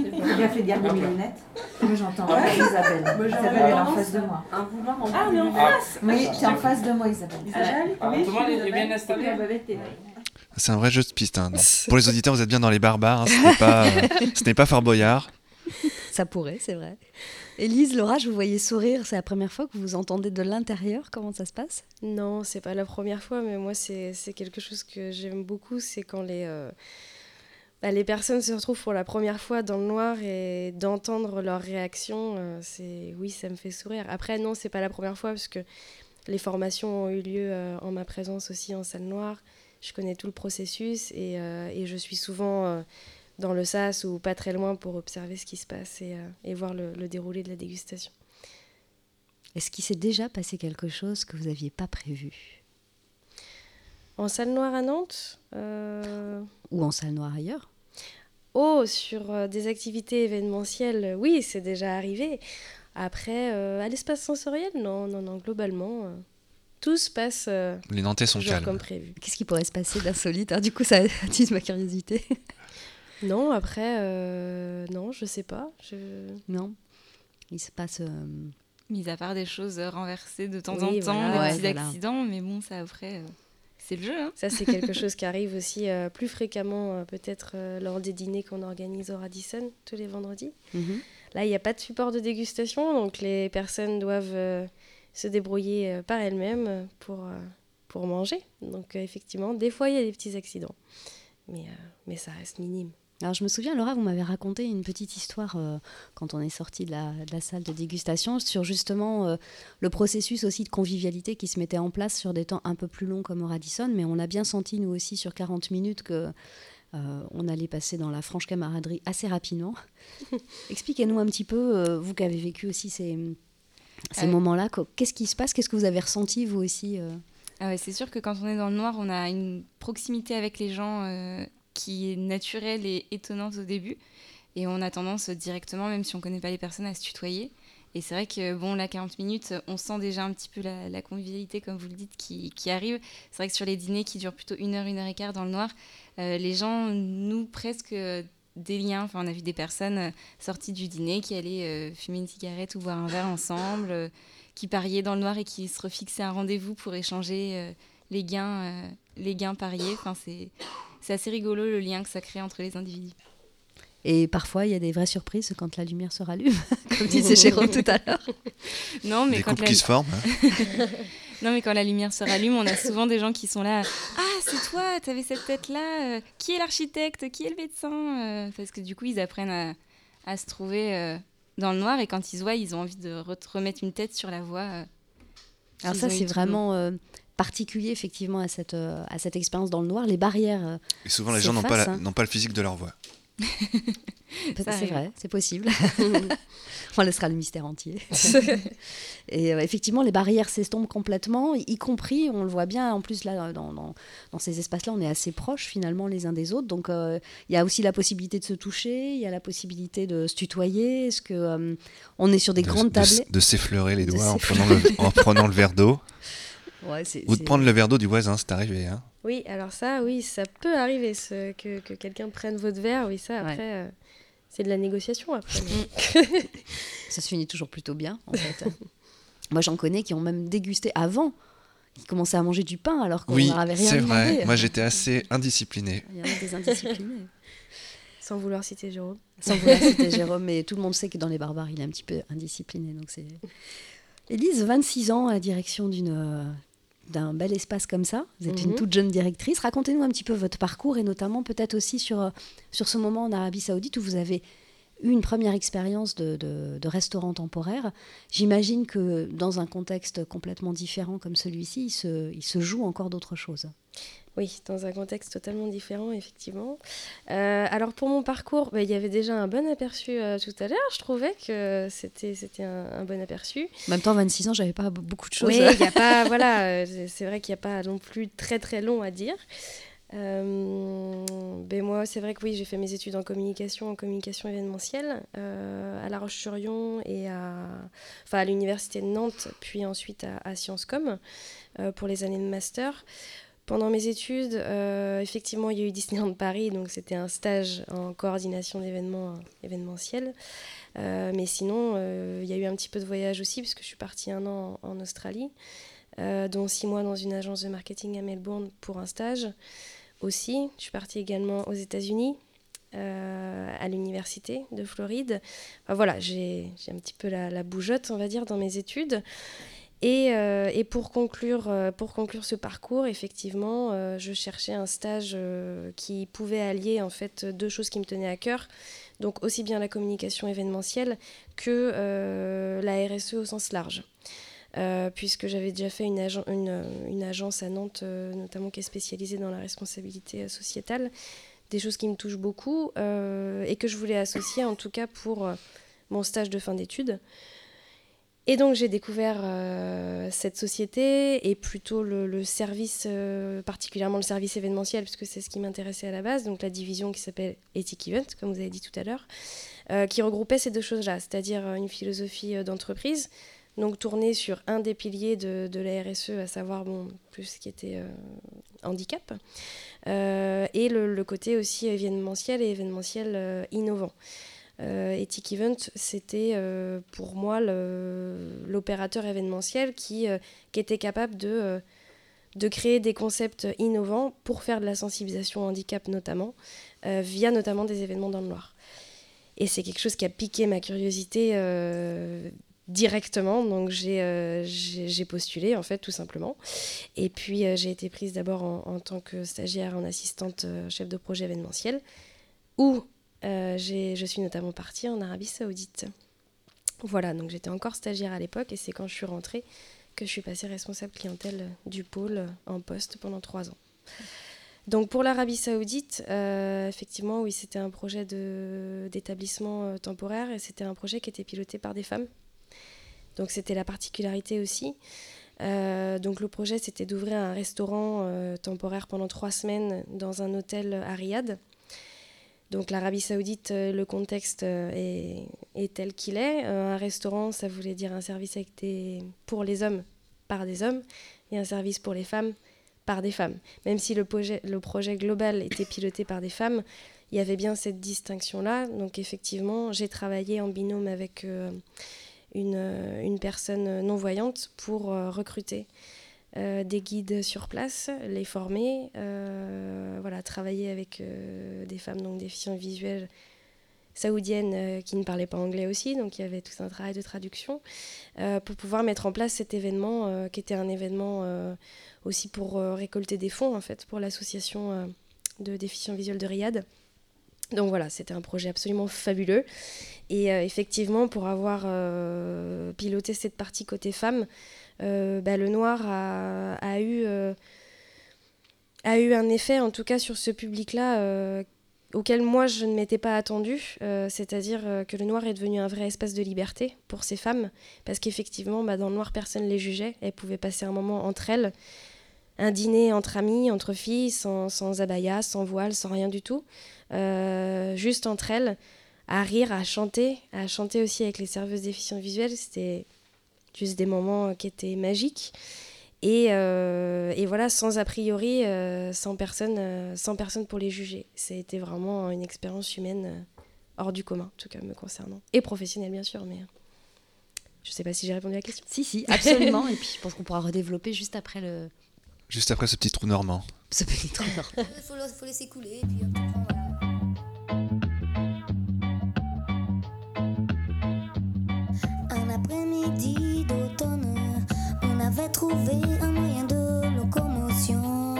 J'ai bien fait de garder mes lunettes. Moi, j'entends pas Isabelle. Isabelle, elle est en face de moi. Un vouloir en Ah, mais en Ah, face Oui, tu es en face de moi, Isabelle. Isabelle Ah, Oui, tout le monde est bien installé C'est un vrai jeu de piste. hein. Pour les auditeurs, vous êtes bien dans les barbares. hein. Ce n'est pas, euh, pas Fort Boyard. Ça pourrait, c'est vrai. Élise, Laura, je vous voyais sourire. C'est la première fois que vous vous entendez de l'intérieur. Comment ça se passe? Non, c'est pas la première fois, mais moi, c'est quelque chose que j'aime beaucoup. C'est quand les, euh, bah, les personnes se retrouvent pour la première fois dans le noir et d'entendre leurs réactions. euh, c'est oui, ça me fait sourire. Après, non, c'est pas la première fois, parce que les formations ont eu lieu euh, en ma présence aussi en salle noire. Je connais tout le processus et, euh, et je suis souvent euh, dans le sas ou pas très loin pour observer ce qui se passe et, euh, et voir le, le déroulé de la dégustation. Est-ce qu'il s'est déjà passé quelque chose que vous n'aviez pas prévu? En salle noire à Nantes euh, Ou en salle noire ailleurs? Oh, sur des activités événementielles, oui, c'est déjà arrivé. Après, euh, à l'espace sensoriel, non, non, non, globalement, euh, tout se passe euh, Les Nantais sont calmes. comme prévu. Qu'est-ce qui pourrait se passer d'insolite Alors, Du coup, ça attise ma curiosité. Non, après, euh, non, je sais pas. Je... Non Il se passe. euh, Mis à part des choses renversées de temps Oui, en temps, des Ouais, petits voilà. accidents, mais bon, ça après, euh, c'est le jeu. Hein. Ça, c'est quelque chose qui arrive aussi euh, plus fréquemment, euh, peut-être euh, lors des dîners qu'on organise au Radisson tous les vendredis. mhm. Là, il n'y a pas de support de dégustation, donc les personnes doivent euh, se débrouiller euh, par elles-mêmes euh, pour, euh, pour manger. Donc, effectivement, des fois, il y a des petits accidents. Mais, mais ça reste minime. Alors je me souviens, Laura, vous m'avez raconté une petite histoire euh, quand on est sorti de la, de la salle de dégustation sur justement euh, le processus aussi de convivialité qui se mettait en place sur des temps un peu plus longs comme au Radisson, mais on a bien senti nous aussi sur 40 minutes que euh, on allait passer dans la franche camaraderie assez rapidement. Expliquez-nous un petit peu, vous qui avez vécu aussi ces, ces Ouais. moments-là, qu'est-ce qui se passe, qu'est-ce que vous avez ressenti vous aussi euh Ah ouais, c'est sûr que quand on est dans le noir, on a une proximité avec les gens euh, qui est naturelle et étonnante au début. Et on a tendance directement, même si on ne connaît pas les personnes, à se tutoyer. Et c'est vrai que, bon, là, 40 minutes, on sent déjà un petit peu la, convivialité, comme vous le dites, qui, qui arrive. C'est vrai que sur les dîners qui durent plutôt une heure, une heure et quart dans le noir, euh, les gens nouent presque des liens. Enfin, on a vu des personnes euh, sorties du dîner qui allaient euh, fumer une cigarette ou boire un verre ensemble, qui pariaient dans le noir et qui se refixaient un rendez-vous pour échanger les gains, les gains pariés. Enfin, c'est assez rigolo le lien que ça crée entre les individus. Et parfois, il y a des vraies surprises quand la lumière se rallume, comme disait Jérôme tout à l'heure. Non, mais des quand qui se forment. Hein. non, mais quand la lumière se rallume, on a souvent des gens qui sont là. Ah, c'est toi, tu avais cette tête-là. Euh, qui est l'architecte Qui est le médecin euh, Parce que du coup, ils apprennent à, se trouver euh, dans le noir et quand ils se voient, ils ont envie de remettre une tête sur la voie. Alors ça, c'est vraiment particulier effectivement à cette, à cette expérience dans le noir. Les barrières. Et souvent, les gens n'ont pas, hein. pas le physique de leur voix. C'est vrai, c'est possible. On laissera le mystère entier. et euh, effectivement, les barrières s'estompent complètement, y compris, on le voit bien, en plus, là, dans, dans, ces espaces-là, on est assez proches finalement les uns des autres. Donc, euh, il y a aussi la possibilité de se toucher, il y a la possibilité de se tutoyer. Est-ce que euh, on est sur des grandes tables De, s'effleurer les doigts en prenant, le, en prenant le verre d'eau? Ou de prendre le verre d'eau du voisin, c'est arrivé. Hein oui, alors ça, oui, ça peut arriver ce, que, que quelqu'un prenne votre verre. Oui, ça, après, euh, c'est de la négociation après. ça se finit toujours plutôt bien, en fait. Moi, j'en connais qui ont même dégusté avant. Qui commençaient à manger du pain alors qu'on oui, n'avait rien c'est vrai. Moi, j'étais assez indiscipliné. Il y a des indisciplinés. Sans vouloir citer Jérôme. Sans vouloir citer Jérôme, mais tout le monde sait que dans les barbares, il est un petit peu indiscipliné. Donc c'est. Élise, 26 ans à la direction d'une euh, d'un bel espace comme ça. Vous êtes une mhm. toute jeune directrice. Racontez-nous un petit peu votre parcours et notamment peut-être aussi sur, euh, sur ce moment en Arabie Saoudite où vous avez eu une première expérience de, de, restaurant temporaire. J'imagine que dans un contexte complètement différent comme celui-ci, il se, il se joue encore d'autres choses. Oui, dans un contexte totalement différent, effectivement. Euh, alors pour mon parcours, bah, il y avait déjà un bon aperçu euh, tout à l'heure. Je trouvais que c'était c'était un, bon aperçu. En même temps, 26 ans, j'avais pas beaucoup de choses. Oui, il a pas, voilà, euh, c'est vrai qu'il n'y a pas non plus très très long à dire. ben moi, c'est vrai que oui, j'ai fait mes études en communication, en communication événementielle, à La Roche-sur-Yon et à, enfin, à l'université de Nantes, puis ensuite à, à Sciences Com pour les années de master. Pendant mes études, euh, effectivement, il y a eu Disneyland Paris, donc c'était un stage en coordination d'événements euh, événementiels. Euh, mais sinon, il y a eu un petit peu de voyage aussi, puisque je suis partie un an en, Australie, dont six mois dans une agence de marketing à Melbourne pour un stage aussi. Je suis partie également aux États-Unis, à l'université de Floride. voilà, j'ai un petit peu la, la, bougeotte, on va dire, dans mes études. Et, euh, et, pour, conclure, euh, pour conclure ce parcours, effectivement, euh, je cherchais un stage qui pouvait allier en fait deux choses qui me tenaient à cœur. Donc aussi bien la communication événementielle que la RSE au sens large. puisque j'avais déjà fait une, une, agence à Nantes, notamment qui est spécialisée dans la responsabilité sociétale, des choses qui me touchent beaucoup et que je voulais associer en tout cas pour mon stage de fin d'études. Et donc j'ai découvert euh, cette société et plutôt le, service, euh, particulièrement le service événementiel, puisque c'est ce qui m'intéressait à la base, donc la division qui s'appelle Ethic Event, comme vous avez dit tout à l'heure, euh, qui regroupait ces deux choses-là, c'est-à-dire une philosophie d'entreprise, donc tournée sur un des piliers de, la RSE, à savoir bon, plus ce qui était handicap, et le, côté aussi événementiel et événementiel innovant. Euh, Ethic Event, c'était euh, pour moi l'opérateur événementiel qui, euh, était capable de, créer des concepts innovants pour faire de la sensibilisation au handicap notamment, via notamment des événements dans le noir. Et c'est quelque chose qui a piqué ma curiosité directement. Donc j'ai postulé, en fait, tout simplement. Et puis j'ai été prise d'abord en, en, tant que stagiaire, en assistante chef de projet événementiel, où je suis notamment partie en Arabie Saoudite. Voilà, donc j'étais encore stagiaire à l'époque et c'est quand je suis rentrée que je suis passée responsable clientèle du pôle en poste pendant trois ans. Donc pour l'Arabie Saoudite, euh, effectivement, oui, c'était un projet d'établissement euh, temporaire et c'était un projet qui était piloté par des femmes. Donc c'était la particularité aussi. donc le projet, c'était d'ouvrir un restaurant temporaire pendant trois semaines dans un hôtel à Riyad. Donc l'Arabie saoudite, le contexte est, est, tel qu'il est. un restaurant, ça voulait dire un service pour les hommes par des hommes et un service pour les femmes par des femmes. Même si le projet, global était piloté par des femmes, il y avait bien cette distinction-là. Donc effectivement, j'ai travaillé en binôme avec une, une, personne non-voyante pour recruter euh, des guides sur place, les former, euh, voilà, travailler avec euh, des femmes donc déficientes visuelles saoudiennes qui ne parlaient pas anglais aussi, donc il y avait tout un travail de traduction pour pouvoir mettre en place cet événement qui était un événement aussi pour récolter des fonds en fait pour l'association de déficients visuels de Riyad. Donc voilà, c'était un projet absolument fabuleux. Et effectivement, pour avoir piloté cette partie côté femmes, bah, le noir a, eu, euh, a eu un effet, en tout cas sur ce public-là, euh, auquel moi je ne m'étais pas attendue, c'est-à-dire que le noir est devenu un vrai espace de liberté pour ces femmes, parce qu'effectivement, bah, dans le noir, personne ne les jugeait, elles pouvaient passer un moment entre elles, un dîner entre amis, entre filles, sans, sans abaya, sans voile, sans rien du tout, juste entre elles, à rire, à chanter, à chanter aussi avec les serveuses déficientes visuelles, c'était juste des moments qui étaient magiques. Et, euh, et voilà, sans a priori, euh, sans, personne, euh, sans personne pour les juger. C'était vraiment une expérience humaine hors du commun, en tout cas me concernant. Et professionnelle, bien sûr, mais je ne sais pas si j'ai répondu à la question. Si, si, absolument. et puis je pense qu'on pourra redévelopper juste après le. Juste après ce petit trou normand. Ce petit trou normand. Il faut, faut, laisser couler, et puis on voilà. Trouvé un moyen de locomotion.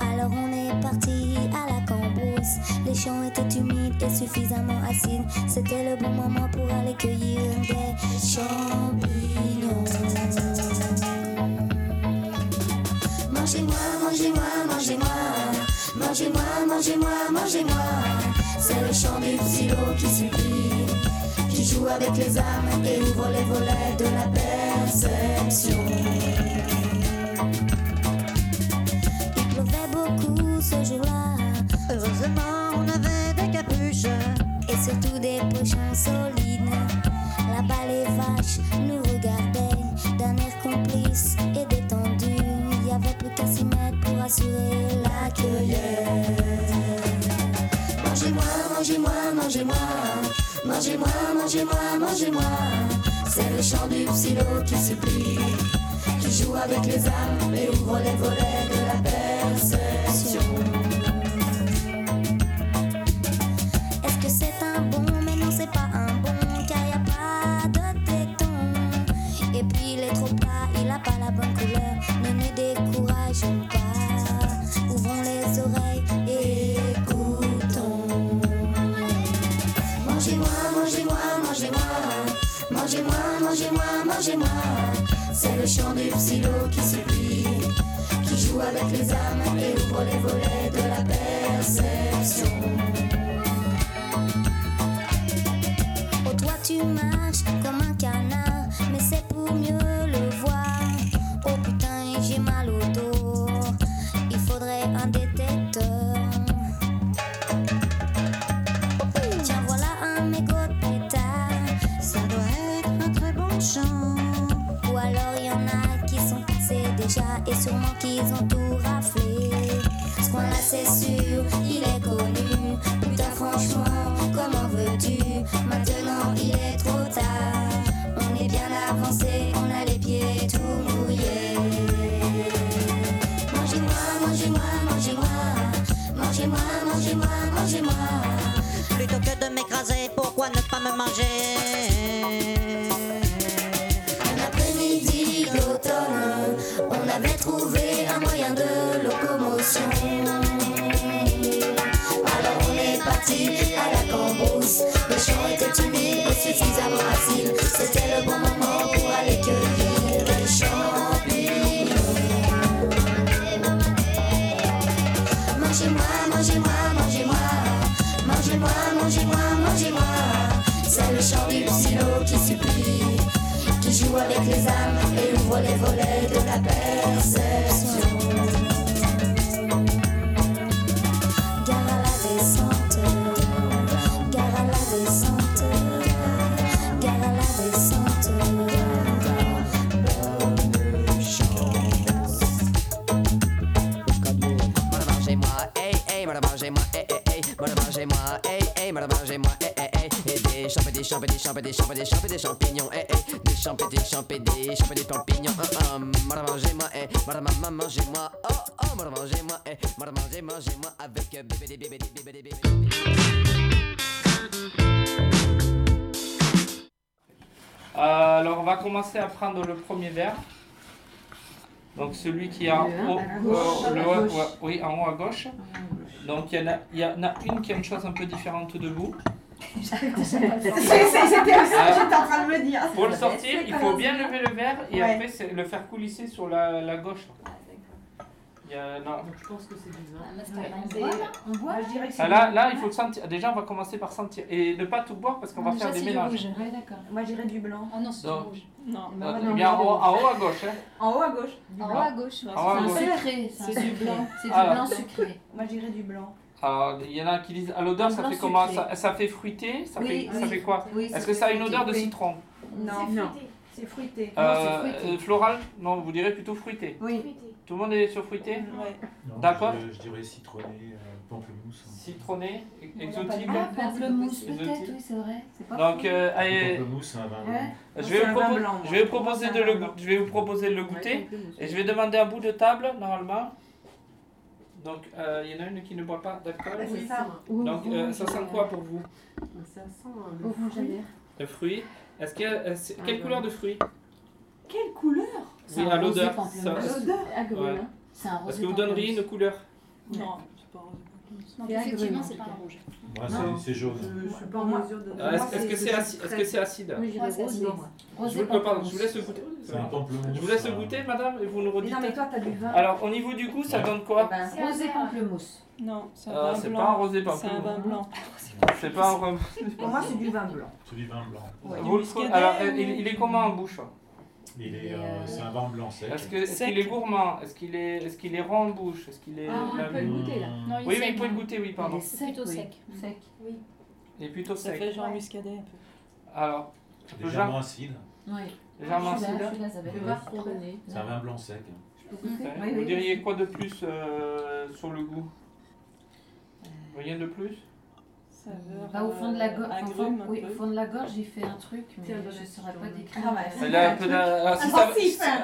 Alors on est parti à la cambrousse. Les champs étaient humides et suffisamment acides. C'était le bon moment pour aller cueillir des champignons. Mangez-moi, mangez-moi, mangez-moi. Mangez-moi, mangez-moi, mangez-moi. C'est le chant du silo qui supplie joue avec les âmes et ouvre les volets de la perception. Il pleuvait beaucoup ce jour-là. Heureusement, on avait des capuches et surtout des pochons solides. Là-bas, les vaches nous regardaient d'un air complice et détendu. Il y avait plus qu'à s'y mettre pour assurer la cueillette. Mangez-moi, mangez-moi, mangez-moi. Mangez-moi, mangez-moi, mangez-moi. C'est le chant du psylo qui supplie, qui joue avec les âmes et ouvre les volets de la perception. Me manger champs, des champs, des champs, des champignons, eh eh, des champs, des champs, des champs, des champignons, hum hum, voilà mangez-moi, eh, maman mangez-moi, oh oh, mangez-moi, eh, mangez, mangez-moi avec euh, bébé des bébé des bébé des bébé. Euh, alors, on va commencer à prendre le premier verre. Donc, celui qui est en haut, à gauche. euh, oui, en haut à gauche. Donc, il y, en a, il y en a une qui a une chose un peu différente C'était ça, j'étais en train de me dire. Pour le sortir, il faut bien lever le verre et Ouais. après c'est- le faire coulisser sur la, la gauche. Il y a- non. je pense que c'est du vin. On boit, là On boit je dirais que c'est Ah, là, du- là, il faut le sentir. Déjà, on va commencer par sentir. Et ne pas tout boire parce qu'on va faire des mélanges. Ouais, d'accord. Moi, je dirais du blanc. Ah non, c'est Donc, rouge. Non, bien, en, haut- à gauche. Hein. En haut à gauche. En haut à gauche. En haut à C'est sucré. C'est du blanc. C'est du blanc sucré. Moi, je dirais du blanc. Alors, il y en a qui disent à l'odeur, Un ça fait comment? ça, ça fait fruité? Ça, Oui, fait, ça fait quoi? Oui, Est-ce que ça a une fruité, odeur de oui. citron? Non, non. C'est fruité. Euh, euh, Floral? Non, vous direz plutôt fruité. Oui. Tout le monde est sur fruité? Ouais. D'accord. Je, je dirais citronné, euh, pamplemousse. Citronné, e- Ah, exotique. pamplemousse, peut-être, Exotique. oui, c'est vrai. Pas Donc, euh, allez, Pamplemousse, un vin Ouais. blanc. je vais, vous un vin propo- blanc, je moi. vais vous proposer de le je vais vous proposer de le goûter et je vais demander un bout de table normalement. Donc euh, il y en a une qui ne boit pas d'alcool. Ah, c'est ça. Donc euh, ça sent quoi pour vous? Ça sent rouge à l'air. Le fruit. Est-ce que euh, c'est- quelle couleur de fruit? Quelle couleur? C'est Oui, un à l'odeur. Ouais. hein. C'est un Est-ce que vous donneriez une couleur? Non, c'est pas rose. Non, C'est effectivement, c'est pas rouge. Moi, c'est- c'est jaune. Je, je suis pas en mesure de. Est-ce est-ce que c'est acide Est-ce que c'est acide? Oui, c'est rosé, acide. moi. je vous, pardon, pamplemousse. je vous laisse goûter. C'est un pamplemousse. Je vous laisse goûter, madame, et vous nous Mais redites. non, mais toi, t'as du vin. Alors au niveau du goût, ça donne quoi? Ben, rosé pamplemousse. Non, c'est un Ah, vin c'est blanc. pas un rosé C'est un pamplemousse. vin blanc. C'est pas un rhum. Pour moi, c'est du vin blanc. C'est du vin blanc. Alors euh, ou- il, il est comment en bouche c'est un vin blanc sec. Est-ce que- est-ce Sec. qu'il est gourmand? Est-ce qu'il est, est, qu'il est rond en bouche? Est-ce qu'il est. Ah, on peut le goûter là. Mmh. Non, il Oui, est oui, sec, il peut le hein. goûter, oui, Il pardon. est sec, Plutôt oui. sec. Sec. Oui. Il est plutôt Ça sec. fait genre muscadet un peu. Alors, un peu Légèrement genre- acide. Oui. légèrement suis là, acide. je suis là, ça va Le être vin bon. frontonné. C'est un vin blanc sec. Ouais. Oui, Vous diriez quoi de plus euh, sur le goût? Rien de plus? Saveur. Bah, au fond de la euh, gorge, un oui, au fond de la gorge, j'ai fait un truc, mais je ne saurais pas décrire. Ah ouais, Euh, C'est là un peu ah, hein.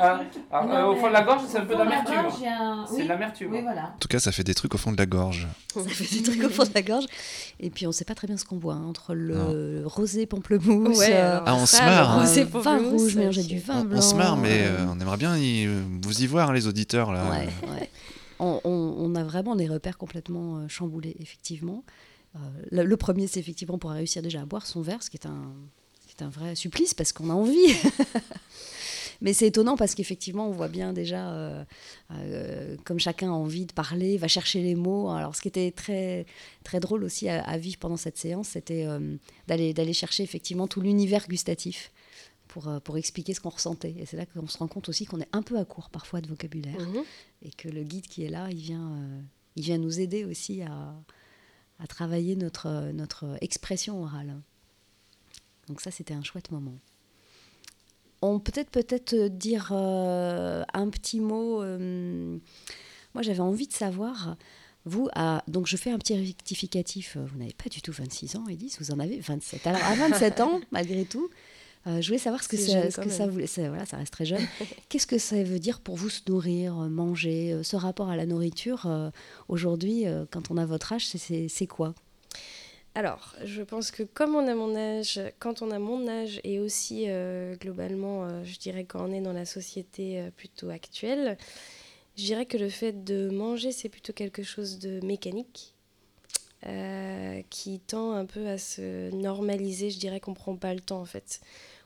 ah, ah, euh, Au fond de la gorge, c'est un peu de d'amertume. C'est oui. de l'amertume. Oui, voilà. En tout cas, ça fait des trucs au fond de la gorge. Ça fait des trucs au fond de la gorge. Et puis on sait pas très bien ce qu'on boit hein, entre le rosé pamplemousse, Ouais, euh, Ah, on se marre, hein. rosé vin pamplemousse, rouge mélangé c'est- du vin On, blanc. on se marre, mais euh, euh, on aimerait bien y- vous y voir, hein, les auditeurs. Là. Ouais, ouais. On, on- on a vraiment des repères complètement euh, chamboulés, effectivement. Euh, le, le premier, c'est effectivement pour réussir déjà à boire son verre, ce qui est un, qui est un vrai supplice parce qu'on a envie. Mais c'est étonnant parce qu'effectivement, on voit bien déjà, euh, euh, comme chacun a envie de parler, va chercher les mots. Alors, ce qui était très, très drôle aussi à, à vivre pendant cette séance, c'était euh, d'aller d'aller chercher effectivement tout l'univers gustatif pour, pour expliquer ce qu'on ressentait. Et c'est là qu'on se rend compte aussi qu'on est un peu à court parfois de vocabulaire Mhm. et que le guide qui est là, il vient, il vient nous aider aussi à, à travailler notre, euh, notre expression orale. Donc ça, c'était un chouette moment. On peut-être peut-être euh, dire euh, un petit mot. moi, j'avais envie de savoir, vous, à, donc je fais un petit rectificatif. Vous n'avez pas du tout 26 ans, Edith, vous en avez 27. Alors à 27 ans, malgré tout, euh, je voulais savoir ce que, ça, ce que ça voulait. ça- Voilà, ça reste très jeune. Qu'est-ce que ça veut dire pour vous se nourrir, euh, manger, euh, ce rapport à la nourriture euh, aujourd'hui, euh, quand on a votre âge, c'est- quoi? Alors, je pense que comme on a mon âge, quand on a mon âge et aussi globalement, je dirais quand on est dans la société plutôt actuelle, je dirais que le fait de manger, c'est plutôt quelque chose de mécanique euh, qui tend un peu à se normaliser. Je dirais qu'on prend pas le temps en fait.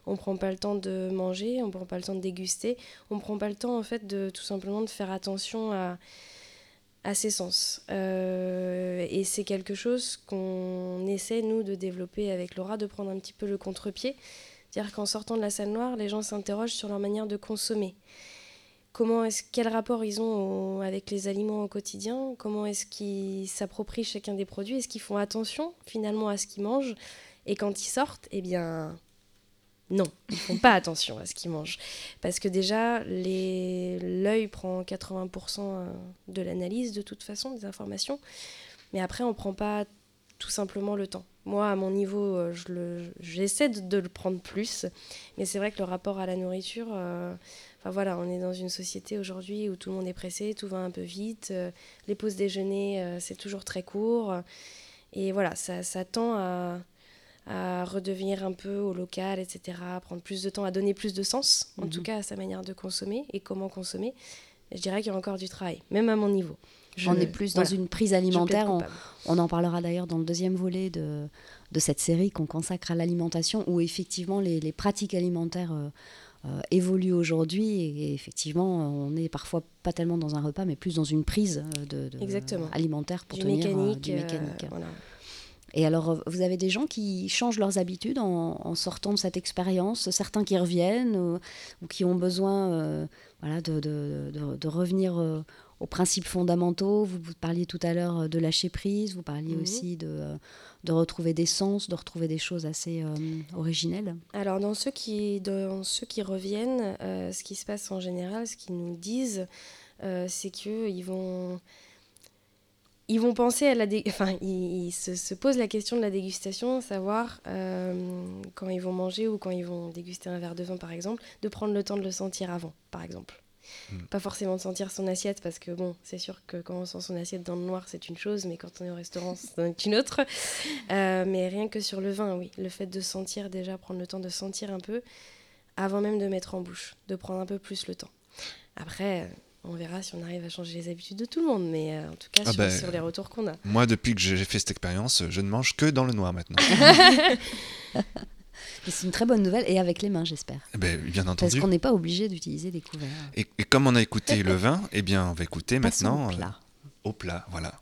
On prend pas le temps de manger, on prend pas le temps de déguster, on prend pas le temps en fait de tout simplement de faire attention à ses sens. Euh, et c'est quelque chose qu'on essaie, nous, de développer avec Laura, de prendre un petit peu le contre-pied. C'est-à-dire qu'en sortant de la salle noire, les gens s'interrogent sur leur manière de consommer. Comment est-ce, quel rapport ils ont avec les aliments au quotidien? Comment est-ce qu'ils s'approprient chacun des produits? Est-ce qu'ils font attention finalement à ce qu'ils mangent? Et quand ils sortent, eh bien, non, ils font pas attention à ce qu'ils mangent. Parce que déjà, l'œil prend 80% de l'analyse de toute façon des informations. Mais après, on prend pas tout simplement le temps. Moi, à mon niveau, euh, je j'essaie de, de le prendre plus, mais c'est vrai que le rapport à la nourriture, euh, enfin voilà, on est dans une société aujourd'hui où tout le monde est pressé, tout va un peu vite, euh, les pauses déjeuner, euh, c'est toujours très court, et voilà, ça, ça tend à, à redevenir un peu au local, etc., à prendre plus de temps, à donner plus de sens, en Mhm. tout cas à sa manière de consommer et comment consommer. Je dirais qu'il y a encore du travail, même à mon niveau. Je- on est plus dans une prise alimentaire. On, en parlera d'ailleurs dans le deuxième volet de, de cette série qu'on consacre à l'alimentation, où effectivement les, les pratiques alimentaires euh, euh, évoluent aujourd'hui. Et, et effectivement, on n'est parfois pas tellement dans un repas, mais plus dans une prise euh, de, de- Exactement. alimentaire pour Du tenir euh, mécanique, du mécanique. voilà. Et alors, euh, vous avez des gens qui changent leurs habitudes en, en sortant de cette expérience, certains qui reviennent ou, ou qui ont besoin euh, voilà, de, de- de- de revenir euh, aux principes fondamentaux. Vous, vous parliez tout à l'heure euh, de lâcher prise, vous parliez Mhm. aussi de, euh, de retrouver des sens, de retrouver des choses assez euh, originelles. Alors, dans ceux qui, dans ceux qui reviennent, euh, ce qui se passe en général, ce qu'ils nous disent, euh, c'est qu'ils vont, ils vont penser à la... dé- Enfin, ils, ils se, se posent la question de la dégustation, savoir euh, quand ils vont manger ou quand ils vont déguster un verre de vin, par exemple, de prendre le temps de le sentir avant, par exemple. Pas forcément de sentir son assiette, parce que bon, c'est sûr que quand on sent son assiette dans le noir, c'est une chose, mais quand on est au restaurant, c'est une autre. Euh, mais rien que sur le vin, oui. Le fait de sentir déjà, prendre le temps de sentir un peu, avant même de mettre en bouche, de prendre un peu plus le temps. Après, on verra si on arrive à changer les habitudes de tout le monde, mais euh, en tout cas, Ah sur, ben, sur les retours qu'on a. Moi, depuis que j'ai fait cette expérience, je ne mange que dans le noir maintenant. C'est une très bonne nouvelle, et avec les mains, j'espère. Eh ben, bien Parce entendu. qu'on n'est pas obligé d'utiliser des couverts. Et, et comme on a écouté le vin, eh bien, on va écouter Passons au maintenant euh, plat. au plat, voilà.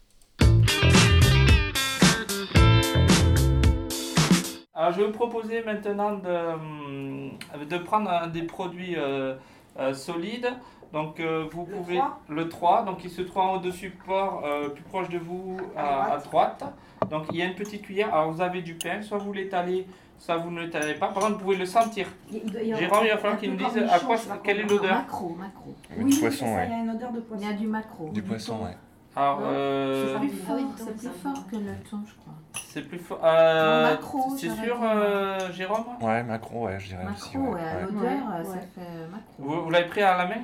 Alors, je vais vous proposer maintenant de, de prendre un des produits euh, euh, solides. Donc, euh, vous pouvez. Le 3, donc il se trouve en haut de support, euh, plus proche de vous, à, à droite. Donc, il y a une petite cuillère. Alors, vous avez du pain, soit vous l'étalez, soit vous ne l'étalez pas. Par contre, vous pouvez le sentir. Jérôme, il va falloir qu'il nous dise à quoi, quelle est l'odeur. Macro, macro. Oui, du poisson, ça, ouais. il y a une odeur de poisson. Il y a du macro. Du poisson, ouais. Alors, euh, C'est plus fort, c'est plus fort que le thon, je crois. c'est plus fort. Euh, c'est sûr, euh, Jérôme? Ouais, macro, ouais, je dirais aussi. Macro, ouais, ouais, à ouais. l'odeur, Ouais, ça fait macro. Vous, vous l'avez pris à la main?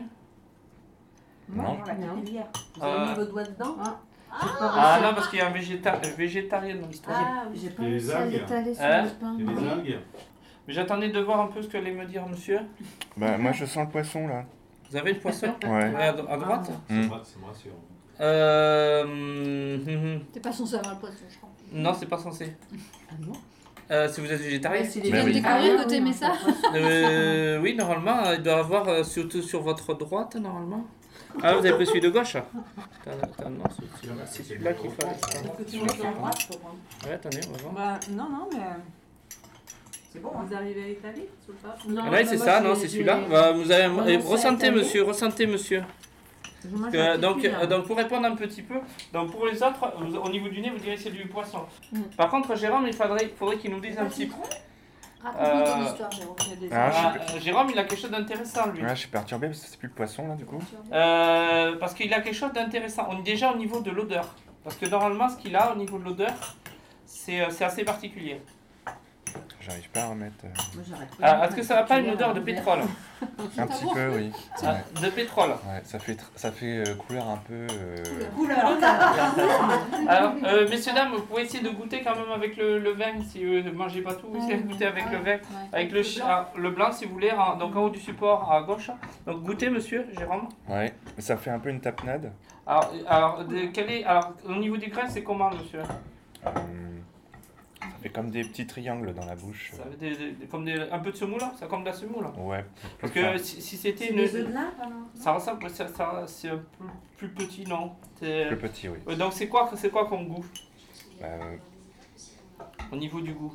Non. Hier. Vous avez Euh, mis vos doigts dedans Ah non, parce qu'il y a un végéta- végétarien dans l'histoire. Ah, j'ai pas Et les réussi à algues. l'étaler sur Hein le pain. Il y a des algues. Mais J'attendais de voir un peu ce qu'allait me dire monsieur. Bah, moi, je sens le poisson, là. Vous avez le poisson Ouais. à, dro- à droite Ça me ra- ça me rassure. Euh, hum, hum, hum. T'es pas censé avoir le poisson, je crois. Non, c'est pas censé. Ah bon Euh, si vous êtes végétarien Ouais, c'est Je les Mais viens de oui. découvrir Ah, que t'aimais ça. Euh, oui, normalement, euh, il doit avoir euh, surtout sur votre droite, normalement. Ah, vous avez pris celui de gauche Attends, attends, non, c'est celui-là, c'est celui-là qu'il faut. Faut que tu mettes à droite pour prendre. Ouais, attendez, on va voir. Bah, non, non, mais. C'est bon, vous arrivez à pape Non, Ah, là, c'est ça, non, c'est celui-là. Bah, vous avez, c'est ressentez, monsieur, ressentez, monsieur. Euh, donc, euh, donc, pour répondre un petit peu, donc pour les autres, vous- au niveau du nez, vous direz que c'est du poisson. Mm. Par contre, Jérôme, il faudrait, faudrait qu'il nous dise un petit peu. Raconte-nous ton Euh, histoire, Jérôme. Il y a des Ah, je Ah, euh, Jérôme, il a quelque chose d'intéressant, lui. Ouais, je suis perturbé parce que c'est plus le poisson, là, du coup. Euh, parce qu'il a quelque chose d'intéressant. On est déjà au niveau de l'odeur. Parce que normalement, ce qu'il a au niveau de l'odeur, c'est euh, c'est assez particulier. J'arrive pas à remettre. euh, Moi, Ah, Est-ce que ça n'a pas une odeur de verre. pétrole Un petit peu, oui. Ah, Ouais. De pétrole. Ouais, ça fait, tr- ça fait euh, couleur un peu. euh. Alors, euh, messieurs, dames, vous pouvez essayer de goûter quand même avec le, le vin. Si vous ne mangez pas tout, essayez de goûter avec le vin. Avec le, ah, le blanc, si vous voulez, en- donc en haut du support à gauche. Donc goûtez, monsieur, Jérôme. Ouais, mais ça fait un peu une tapenade. Alors, alors, de- quel est, alors au niveau du grain, c'est comment, monsieur? Hum, ça fait comme des petits triangles dans la bouche. Ça veut des- des- des- comme des- Un peu de semoule, là Ça comme de la semoule Ouais. Parce que si, si c'était une. des œufs de lin, alors Ça ressemble, ça, ça- c'est un peu plus petit, non? Plus petit, oui. Donc c'est quoi, c'est quoi comme goût? Euh, au niveau du goût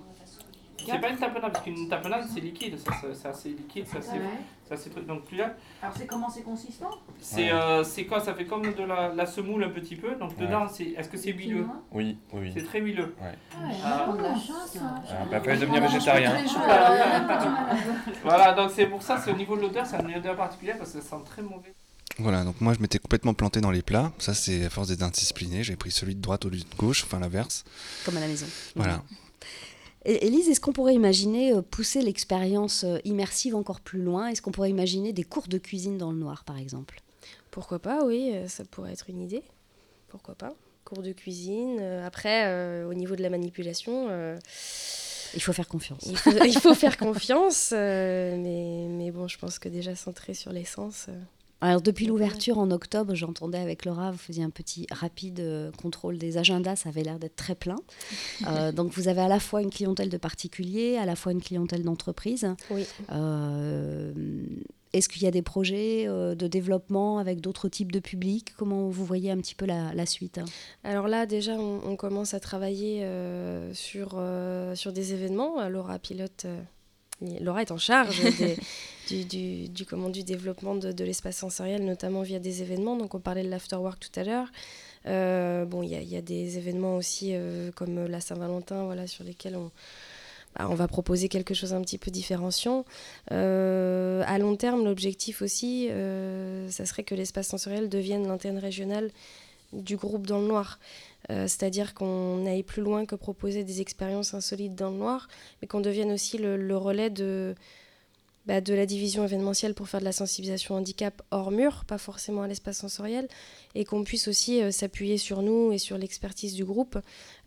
C'est pas une tapenade, parce qu'une tapenade c'est liquide, ça, c'est- c'est assez liquide, ça c'est Ouais. c'est truc. Donc là, Alors, c'est comment c'est consistant c'est Ouais. euh, c'est quoi? Ça fait comme de la, la semoule un petit peu. Donc Ouais. dedans, c'est est-ce que c'est huileux? oui, oui. C'est très huileux. Ouais. Ah. on a de la chance. hein. Ah, bah, fallait devenir végétarien. Tous les jours, alors, il y en a pas du mal. Voilà, donc c'est pour ça, c'est au niveau de l'odeur, ça a une odeur particulière parce que ça sent très mauvais. Voilà, donc moi je m'étais complètement planté dans les plats. Ça, c'est à force d'être indiscipliné. J'ai pris celui de droite au lieu de gauche, enfin l'inverse. Comme à la maison. Voilà. Élise, est-ce qu'on pourrait imaginer euh, pousser l'expérience euh, immersive encore plus loin? Est-ce qu'on pourrait imaginer des cours de cuisine dans le noir, par exemple? Pourquoi pas, oui, euh, ça pourrait être une idée. Pourquoi pas? Cours de cuisine. après, euh, au niveau de la manipulation. euh, Il faut faire confiance. Il faut, il faut faire confiance, euh, mais, mais bon, je pense que déjà centré sur l'essence. Alors depuis l'ouverture en octobre, j'entendais avec Laura, vous faisiez un petit rapide euh, contrôle des agendas, ça avait l'air d'être très plein. Euh, donc vous avez à la fois une clientèle de particuliers, à la fois une clientèle d'entreprise. Oui. Euh, Est-ce qu'il y a des projets de développement avec d'autres types de publics? Comment vous voyez un petit peu la, la suite? Alors là, déjà, on, on commence à travailler sur, sur des événements. Laura pilote. Laura est en charge des- du, du, du, comment, du développement de, de l'espace sensoriel, notamment via des événements. Donc, on parlait de l'afterwork tout à l'heure. Euh, bon, il y a, il y a des événements aussi euh, comme la Saint-Valentin, voilà, sur lesquels on, bah, on va proposer quelque chose un petit peu différenciant. Euh, à long terme, l'objectif aussi, ça serait que l'espace sensoriel devienne l'antenne régionale du groupe dans le noir. Euh, C'est-à-dire qu'on aille plus loin que proposer des expériences insolites dans le noir, mais qu'on devienne aussi le, relais de, bah, de la division événementielle pour faire de la sensibilisation handicap hors mur, pas forcément à l'espace sensoriel, et qu'on puisse aussi euh, s'appuyer sur nous et sur l'expertise du groupe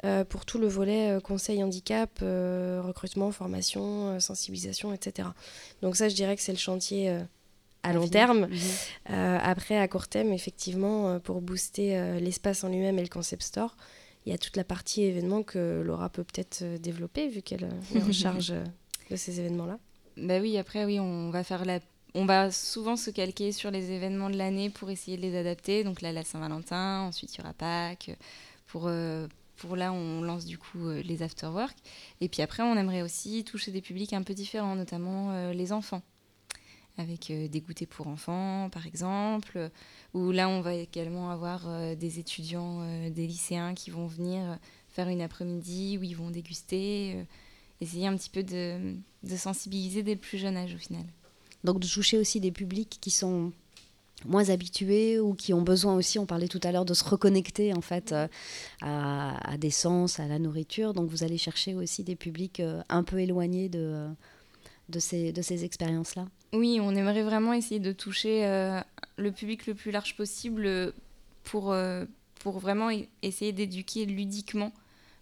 euh, pour tout le volet conseil handicap, recrutement, formation, sensibilisation, etc. Donc ça, je dirais que c'est le chantier à long terme. Mhm. Euh, après, à court terme, effectivement, euh, pour booster euh, l'espace en lui-même et le concept store, il y a toute la partie événements que Laura peut peut-être développer vu qu'elle est en charge de ces événements-là. Bah oui, après, oui, on va faire la. On va souvent se calquer sur les événements de l'année pour essayer de les adapter. Donc là, la Saint-Valentin, ensuite il y aura Pâques. Pour, euh, pour là, on lance du coup euh, les afterwork. Et puis après, on aimerait aussi toucher des publics un peu différents, notamment euh, les enfants. Avec euh, des goûters pour enfants, par exemple. Où là, on va également avoir euh, des étudiants, euh, des lycéens qui vont venir faire une après-midi où ils vont déguster. essayer un petit peu de, sensibiliser dès le plus jeune âge au final. Donc de toucher aussi des publics qui sont moins habitués ou qui ont besoin aussi, on parlait tout à l'heure, de se reconnecter en fait à, à des sens, à la nourriture. Donc vous allez chercher aussi des publics un peu éloignés de, de ces, expériences-là. Oui, on aimerait vraiment essayer de toucher euh, le public le plus large possible euh, pour, euh, pour vraiment essayer d'éduquer ludiquement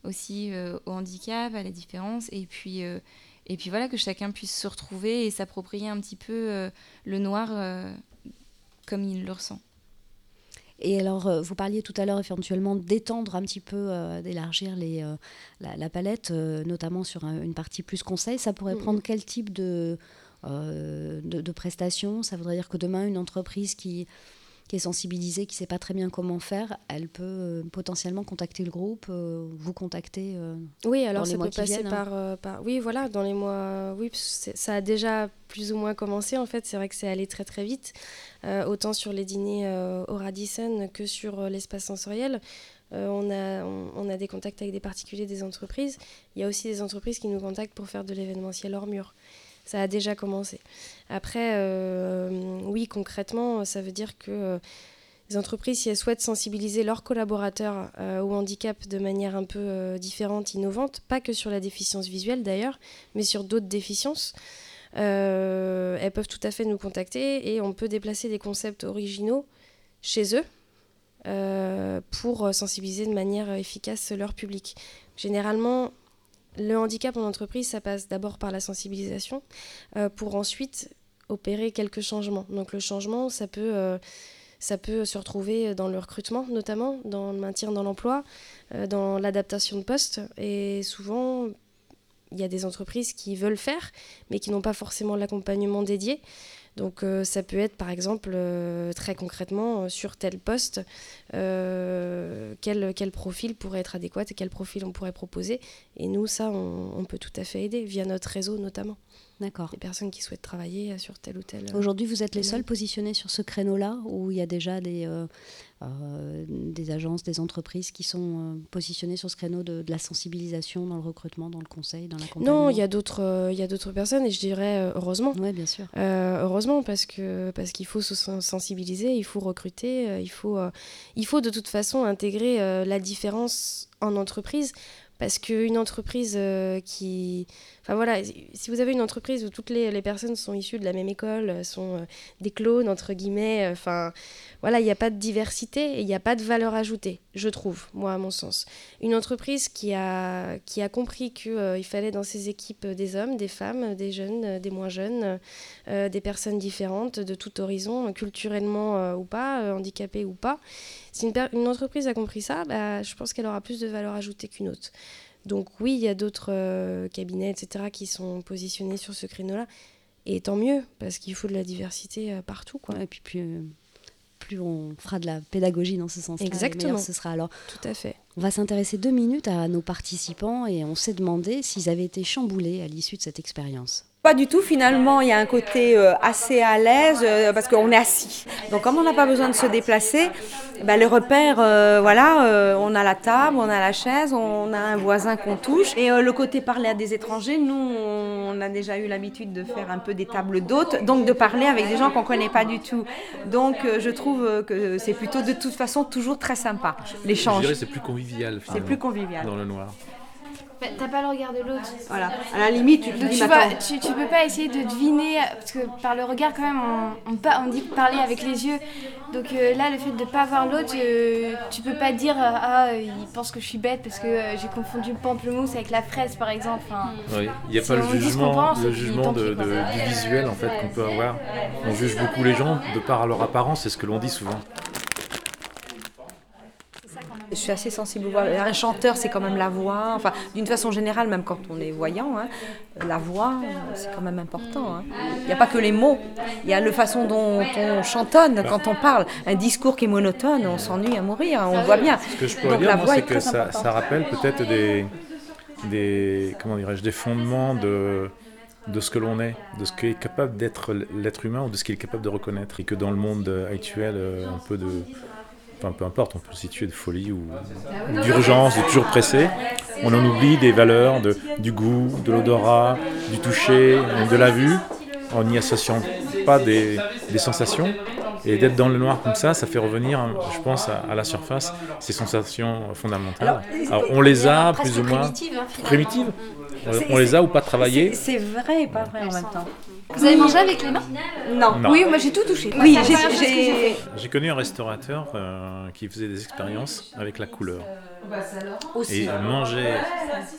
aussi au handicap, à la différence, et puis, et puis voilà, que chacun puisse se retrouver et s'approprier un petit peu le noir comme il le ressent. Et alors, euh, vous parliez tout à l'heure éventuellement d'étendre un petit peu, euh, d'élargir les, euh, la, la palette, euh, notamment sur un- une partie plus conseil. Ça pourrait Mhm. prendre quel type de, de, de prestations? Ça voudrait dire que demain, une entreprise qui, qui est sensibilisée, qui ne sait pas très bien comment faire, elle peut euh, potentiellement contacter le groupe, euh, vous contacter euh, Oui, alors dans les ça mois peut passer viennent, hein. par, par... Oui, voilà, dans les mois... Oui, ça a déjà plus ou moins commencé, en fait. C'est vrai que c'est allé très très vite, autant sur les dîners au Radisson que sur l'espace sensoriel. Euh, on, a, on, on a des contacts avec des particuliers, des entreprises. Il y a aussi des entreprises qui nous contactent pour faire de l'événementiel hors mur. Ça a déjà commencé. Après, euh, oui, concrètement, ça veut dire que euh, les entreprises, si elles souhaitent sensibiliser leurs collaborateurs euh, au handicap de manière un peu euh, différente, innovante, pas que sur la déficience visuelle d'ailleurs, mais sur d'autres déficiences, elles peuvent tout à fait nous contacter et on peut déplacer des concepts originaux chez eux pour sensibiliser de manière efficace leur public. Généralement, le handicap en entreprise, ça passe d'abord par la sensibilisation euh, pour ensuite opérer quelques changements. Donc le changement, ça peut, euh, ça peut se retrouver dans le recrutement, notamment dans le maintien dans l'emploi, euh, dans l'adaptation de poste. Et souvent, il y a des entreprises qui veulent faire, mais qui n'ont pas forcément l'accompagnement dédié. Donc euh, ça peut être par exemple euh, très concrètement euh, sur tel poste, quel, quel profil pourrait être adéquat et quel profil on pourrait proposer. Et nous, ça, on, on peut tout à fait aider via notre réseau notamment. D'accord. Les personnes qui souhaitent travailler sur tel ou tel. Aujourd'hui, vous êtes les seuls positionnés sur ce créneau-là où il y a déjà des, euh, euh, des agences, des entreprises qui sont euh, positionnées sur ce créneau de, de la sensibilisation dans le recrutement, dans le conseil, dans l'accompagnement Non, il y a d'autres, euh, il y a d'autres personnes et je dirais heureusement. Oui, bien sûr. Heureusement parce que parce qu'il faut se sen- sensibiliser, il faut recruter, il faut il faut de toute façon intégrer la différence en entreprise parce qu'une entreprise euh, qui enfin voilà si vous avez une entreprise où toutes les, personnes sont issues de la même école euh, sont euh, des clones entre guillemets euh, enfin voilà il n'y a pas de diversité il n'y a pas de valeur ajoutée je trouve moi à mon sens une entreprise qui a qui a compris que euh, il fallait dans ses équipes des hommes des femmes des jeunes des moins jeunes des personnes différentes de tout horizon, culturellement ou pas, handicapées ou pas. Si une entreprise a compris ça, bah, je pense qu'elle aura plus de valeur ajoutée qu'une autre. Donc oui, il y a d'autres euh, cabinets, etc., qui sont positionnés sur ce créneau-là. Et tant mieux, parce qu'il faut de la diversité euh, partout. Quoi. et puis plus, euh, plus on fera de la pédagogie dans ce sens-là, Exactement. ce sera. Alors, Tout à fait. on va s'intéresser deux minutes à nos participants et on s'est demandé s'ils avaient été chamboulés à l'issue de cette expérience. Pas du tout, finalement, il y a un côté euh, assez à l'aise euh, parce qu'on est assis. Donc, comme on n'a pas besoin de se déplacer, ben, les repères, euh, voilà, euh, on a la table, on a la chaise, on a un voisin qu'on touche. Et euh, le côté parler à des étrangers, nous, on a déjà eu l'habitude de faire un peu des tables d'hôtes, donc de parler avec des gens qu'on ne connaît pas du tout. Donc, je trouve que c'est plutôt de toute façon toujours très sympa, Je l'échange. dirais que c'est plus convivial. C'est plus convivial. Dans le noir. Bah, T'as pas le regard de l'autre. Voilà. À la limite, tu te Donc, dis, tu, mais vois, attends. tu, tu peux pas essayer de deviner, parce que par le regard, quand même, on, on, on dit parler avec les yeux. Donc euh, là, le fait de pas voir l'autre, euh, tu peux pas dire euh, Ah, il pense que je suis bête parce que euh, j'ai confondu le pamplemousse avec la fraise, par exemple. Enfin, Oui, il n'y a si pas le jugement, pense, le jugement de- du visuel en fait qu'on peut avoir. On juge beaucoup les gens de par leur apparence, c'est ce que l'on dit souvent. Je suis assez sensible aux voix. Un chanteur, c'est quand même la voix. Enfin, d'une façon générale, même quand on est voyant, hein, la voix, euh, c'est quand même important. hein. Il n'y a pas que les mots. Il y a la façon dont on chantonne quand on parle. Un discours qui est monotone, on s'ennuie à mourir. On le voit bien. Ce que je pourrais Donc dire, c'est est que ça, rappelle peut-être des, des, comment dirais-je, des fondements de, de ce que l'on est, de ce qu'est capable d'être l'être humain ou de ce qu'il est capable de reconnaître. Et que dans le monde actuel, euh, un peu de. Enfin, peu importe, on peut se situer de folie ou, ou d'urgence, de toujours pressé. On en oublie des valeurs, de, du goût, de l'odorat, du toucher, de la vue, en n'y associant pas des, des sensations. Et d'être dans le noir comme ça, ça fait revenir, je pense, à, à la surface ces sensations fondamentales. Alors, Alors, on les a plus ou moins primitives, hein, primitives. On- les a ou pas travaillées. C'est c'est vrai et pas vrai en même temps. Vous avez mangé avec les mains Non. Non. Oui, moi j'ai tout touché. Oui, j'ai- connu un restaurateur euh, qui faisait des expériences avec la couleur. Et manger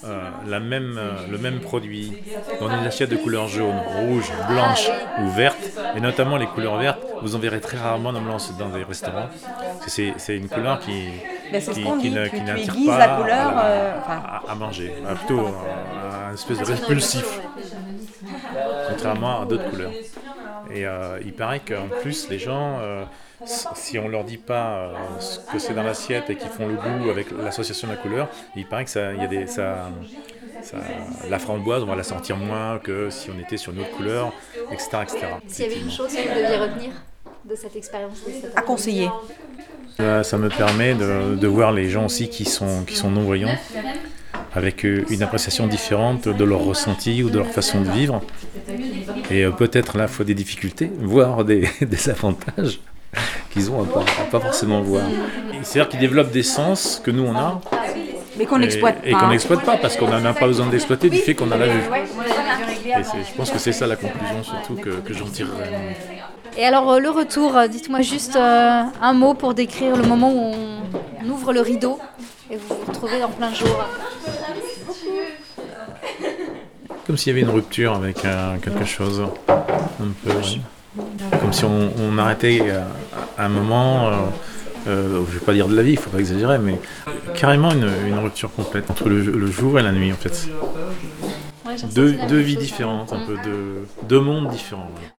euh, la même, euh, le même produit dans une assiette de couleur jaune, rouge, blanche ou verte, et notamment les couleurs vertes, vous en verrez très rarement dans, dans des restaurants. Parce que C'est c'est une couleur qui, Ben, qui, qui qui n'attire pas la couleur, à, à- à manger, à plutôt à, à une espèce de répulsif, contrairement à d'autres couleurs. Et euh, il paraît qu'en plus, les gens, euh, si on leur dit pas euh, ce que c'est dans l'assiette et qu'ils font le goût avec l'association de la couleur, il paraît que ça, il y a des, ça, ça- la framboise, on va la sentir moins que si on était sur une autre couleur, etc. etc. S'il y avait une chose que vous deviez retenir de cette expérience, À conseiller. Là, ça me permet de, de voir les gens aussi qui sont, qui sont non-voyants avec euh, une appréciation différente de leur ressenti ou de leur façon de vivre. Et euh, peut-être à la fois des difficultés, voire des, des avantages qu'ils ont à pas, à pas forcément voir. Et C'est-à-dire qu'ils développent des sens que nous on a. Mais qu'on et- n'exploite Et pas. qu'on n'exploite pas parce qu'on n'en a pas besoin d'exploiter du fait qu'on a la vue. Et je pense que c'est ça la conclusion surtout que, que j'en tirerai. Et alors euh, le retour, dites-moi juste euh, un mot pour décrire le moment où on ouvre le rideau et vous vous retrouvez en plein jour. Comme s'il y avait une rupture avec euh, quelque chose. Un peu. Comme si on, on arrêtait euh, à un moment, euh, euh, je vais pas dire de la vie, il faut pas exagérer, mais carrément une, une rupture complète entre le, le jour et la nuit en fait. Ouais, deux, deux vies chose. différentes, un peu de, deux mondes différents. ouais.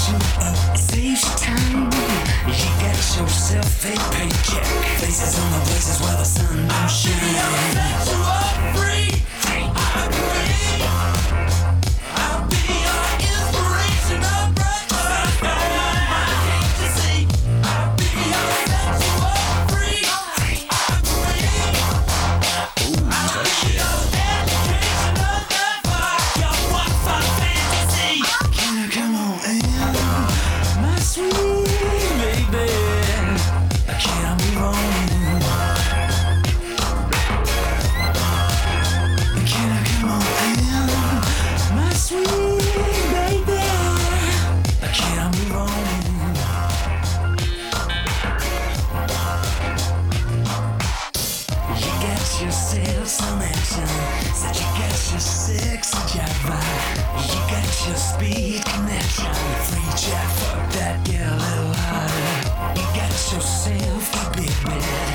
Saves you time. You got yourself a paycheck. Faces on the places where the sun don't shine. be connected. Free fuck that girl You got yourself a big man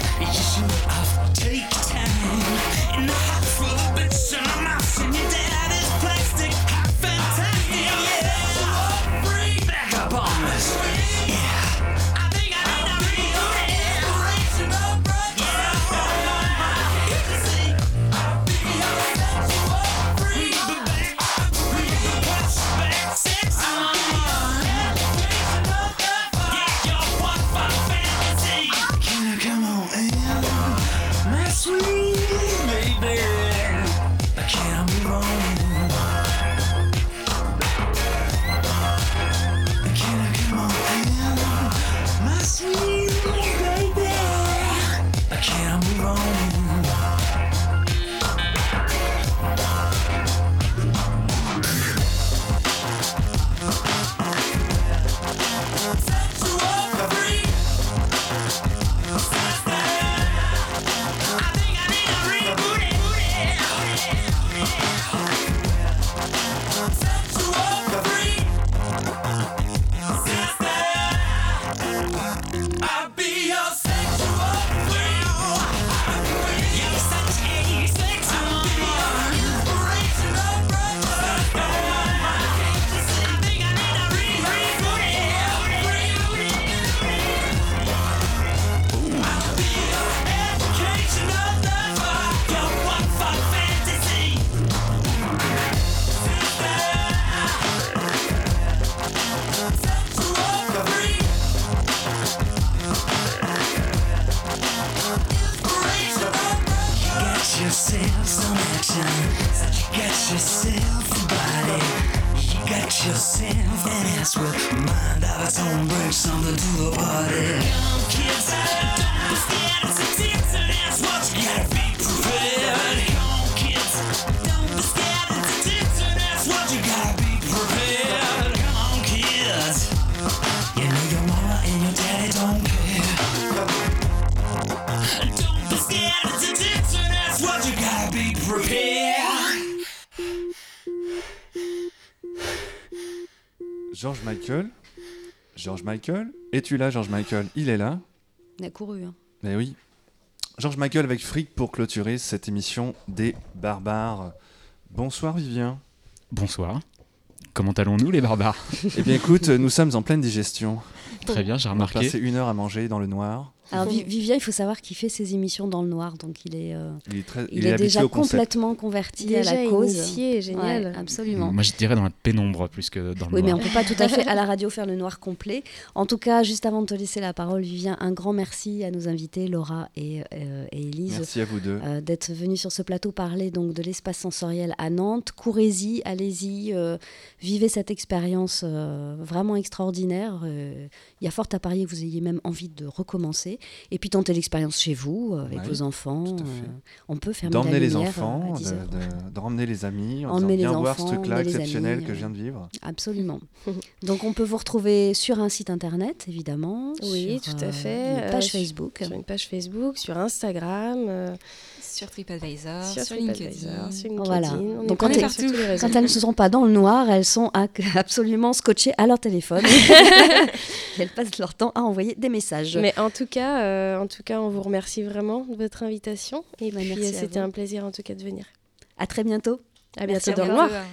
yourself an ass with mind of its. Bring something to the party. Young kids, don't be scared. It's a dance and that's what you gotta be prepared. Young kids, George Michael George Michael Es-tu là, George Michael? Il est là. On a couru. Hein. Mais oui. George Michael avec Frick pour clôturer cette émission des barbares. Bonsoir Vivien. Bonsoir. Comment allons-nous les barbares? Eh bien écoute, nous sommes en pleine digestion. Très bien, j'ai On a remarqué. passé une heure à manger dans le noir. Alors Vi- Vivien, il faut savoir qu'il fait ses émissions dans le noir, donc il est, euh, Il est très- il il est est habitué déjà complètement converti à la cause. initié, génial. Ouais, absolument. Moi je dirais dans la pénombre plus que dans le Oui, mais noir. on peut pas tout à fait à la radio faire le noir complet. En tout cas, juste avant de te laisser la parole, Vivien, un grand merci à nos invités, Laura et, euh, et Élise. Merci à vous deux. euh, d'être venus sur ce plateau parler donc de l'espace sensoriel à Nantes. Courez-y, allez-y, euh, vivez cette expérience euh, vraiment extraordinaire. Euh, Il y a fort à parier que vous ayez même envie de recommencer. Passer. Et puis tenter l'expérience chez vous, euh, avec Ouais, vos enfants. tout à fait. euh, on peut fermer D'emmener la les euh, enfants, 10 heures. de, de- de ramener les amis, en Emmener disant les viens voir ce enfants, truc-là exceptionnel amis, que je viens euh, de vivre. Absolument. Donc on peut vous retrouver sur un site internet, évidemment. Oui, sur, tout euh, à fait. Une page Euh, Facebook. Sur une page Facebook, sur Instagram. Sur TripAdvisor, sur, sur, TripAdvisor, LinkedIn. sur LinkedIn. Voilà. On Donc quand, elles- quand elles ne sont pas dans le noir, elles sont absolument scotchées à leur téléphone. elles passent leur temps à envoyer des messages. Mais en tout cas, euh, en tout cas, on vous remercie vraiment de votre invitation. Et Bah, merci euh, c'était un plaisir en tout cas de venir. À très bientôt. À Merci, bientôt à dans le noir.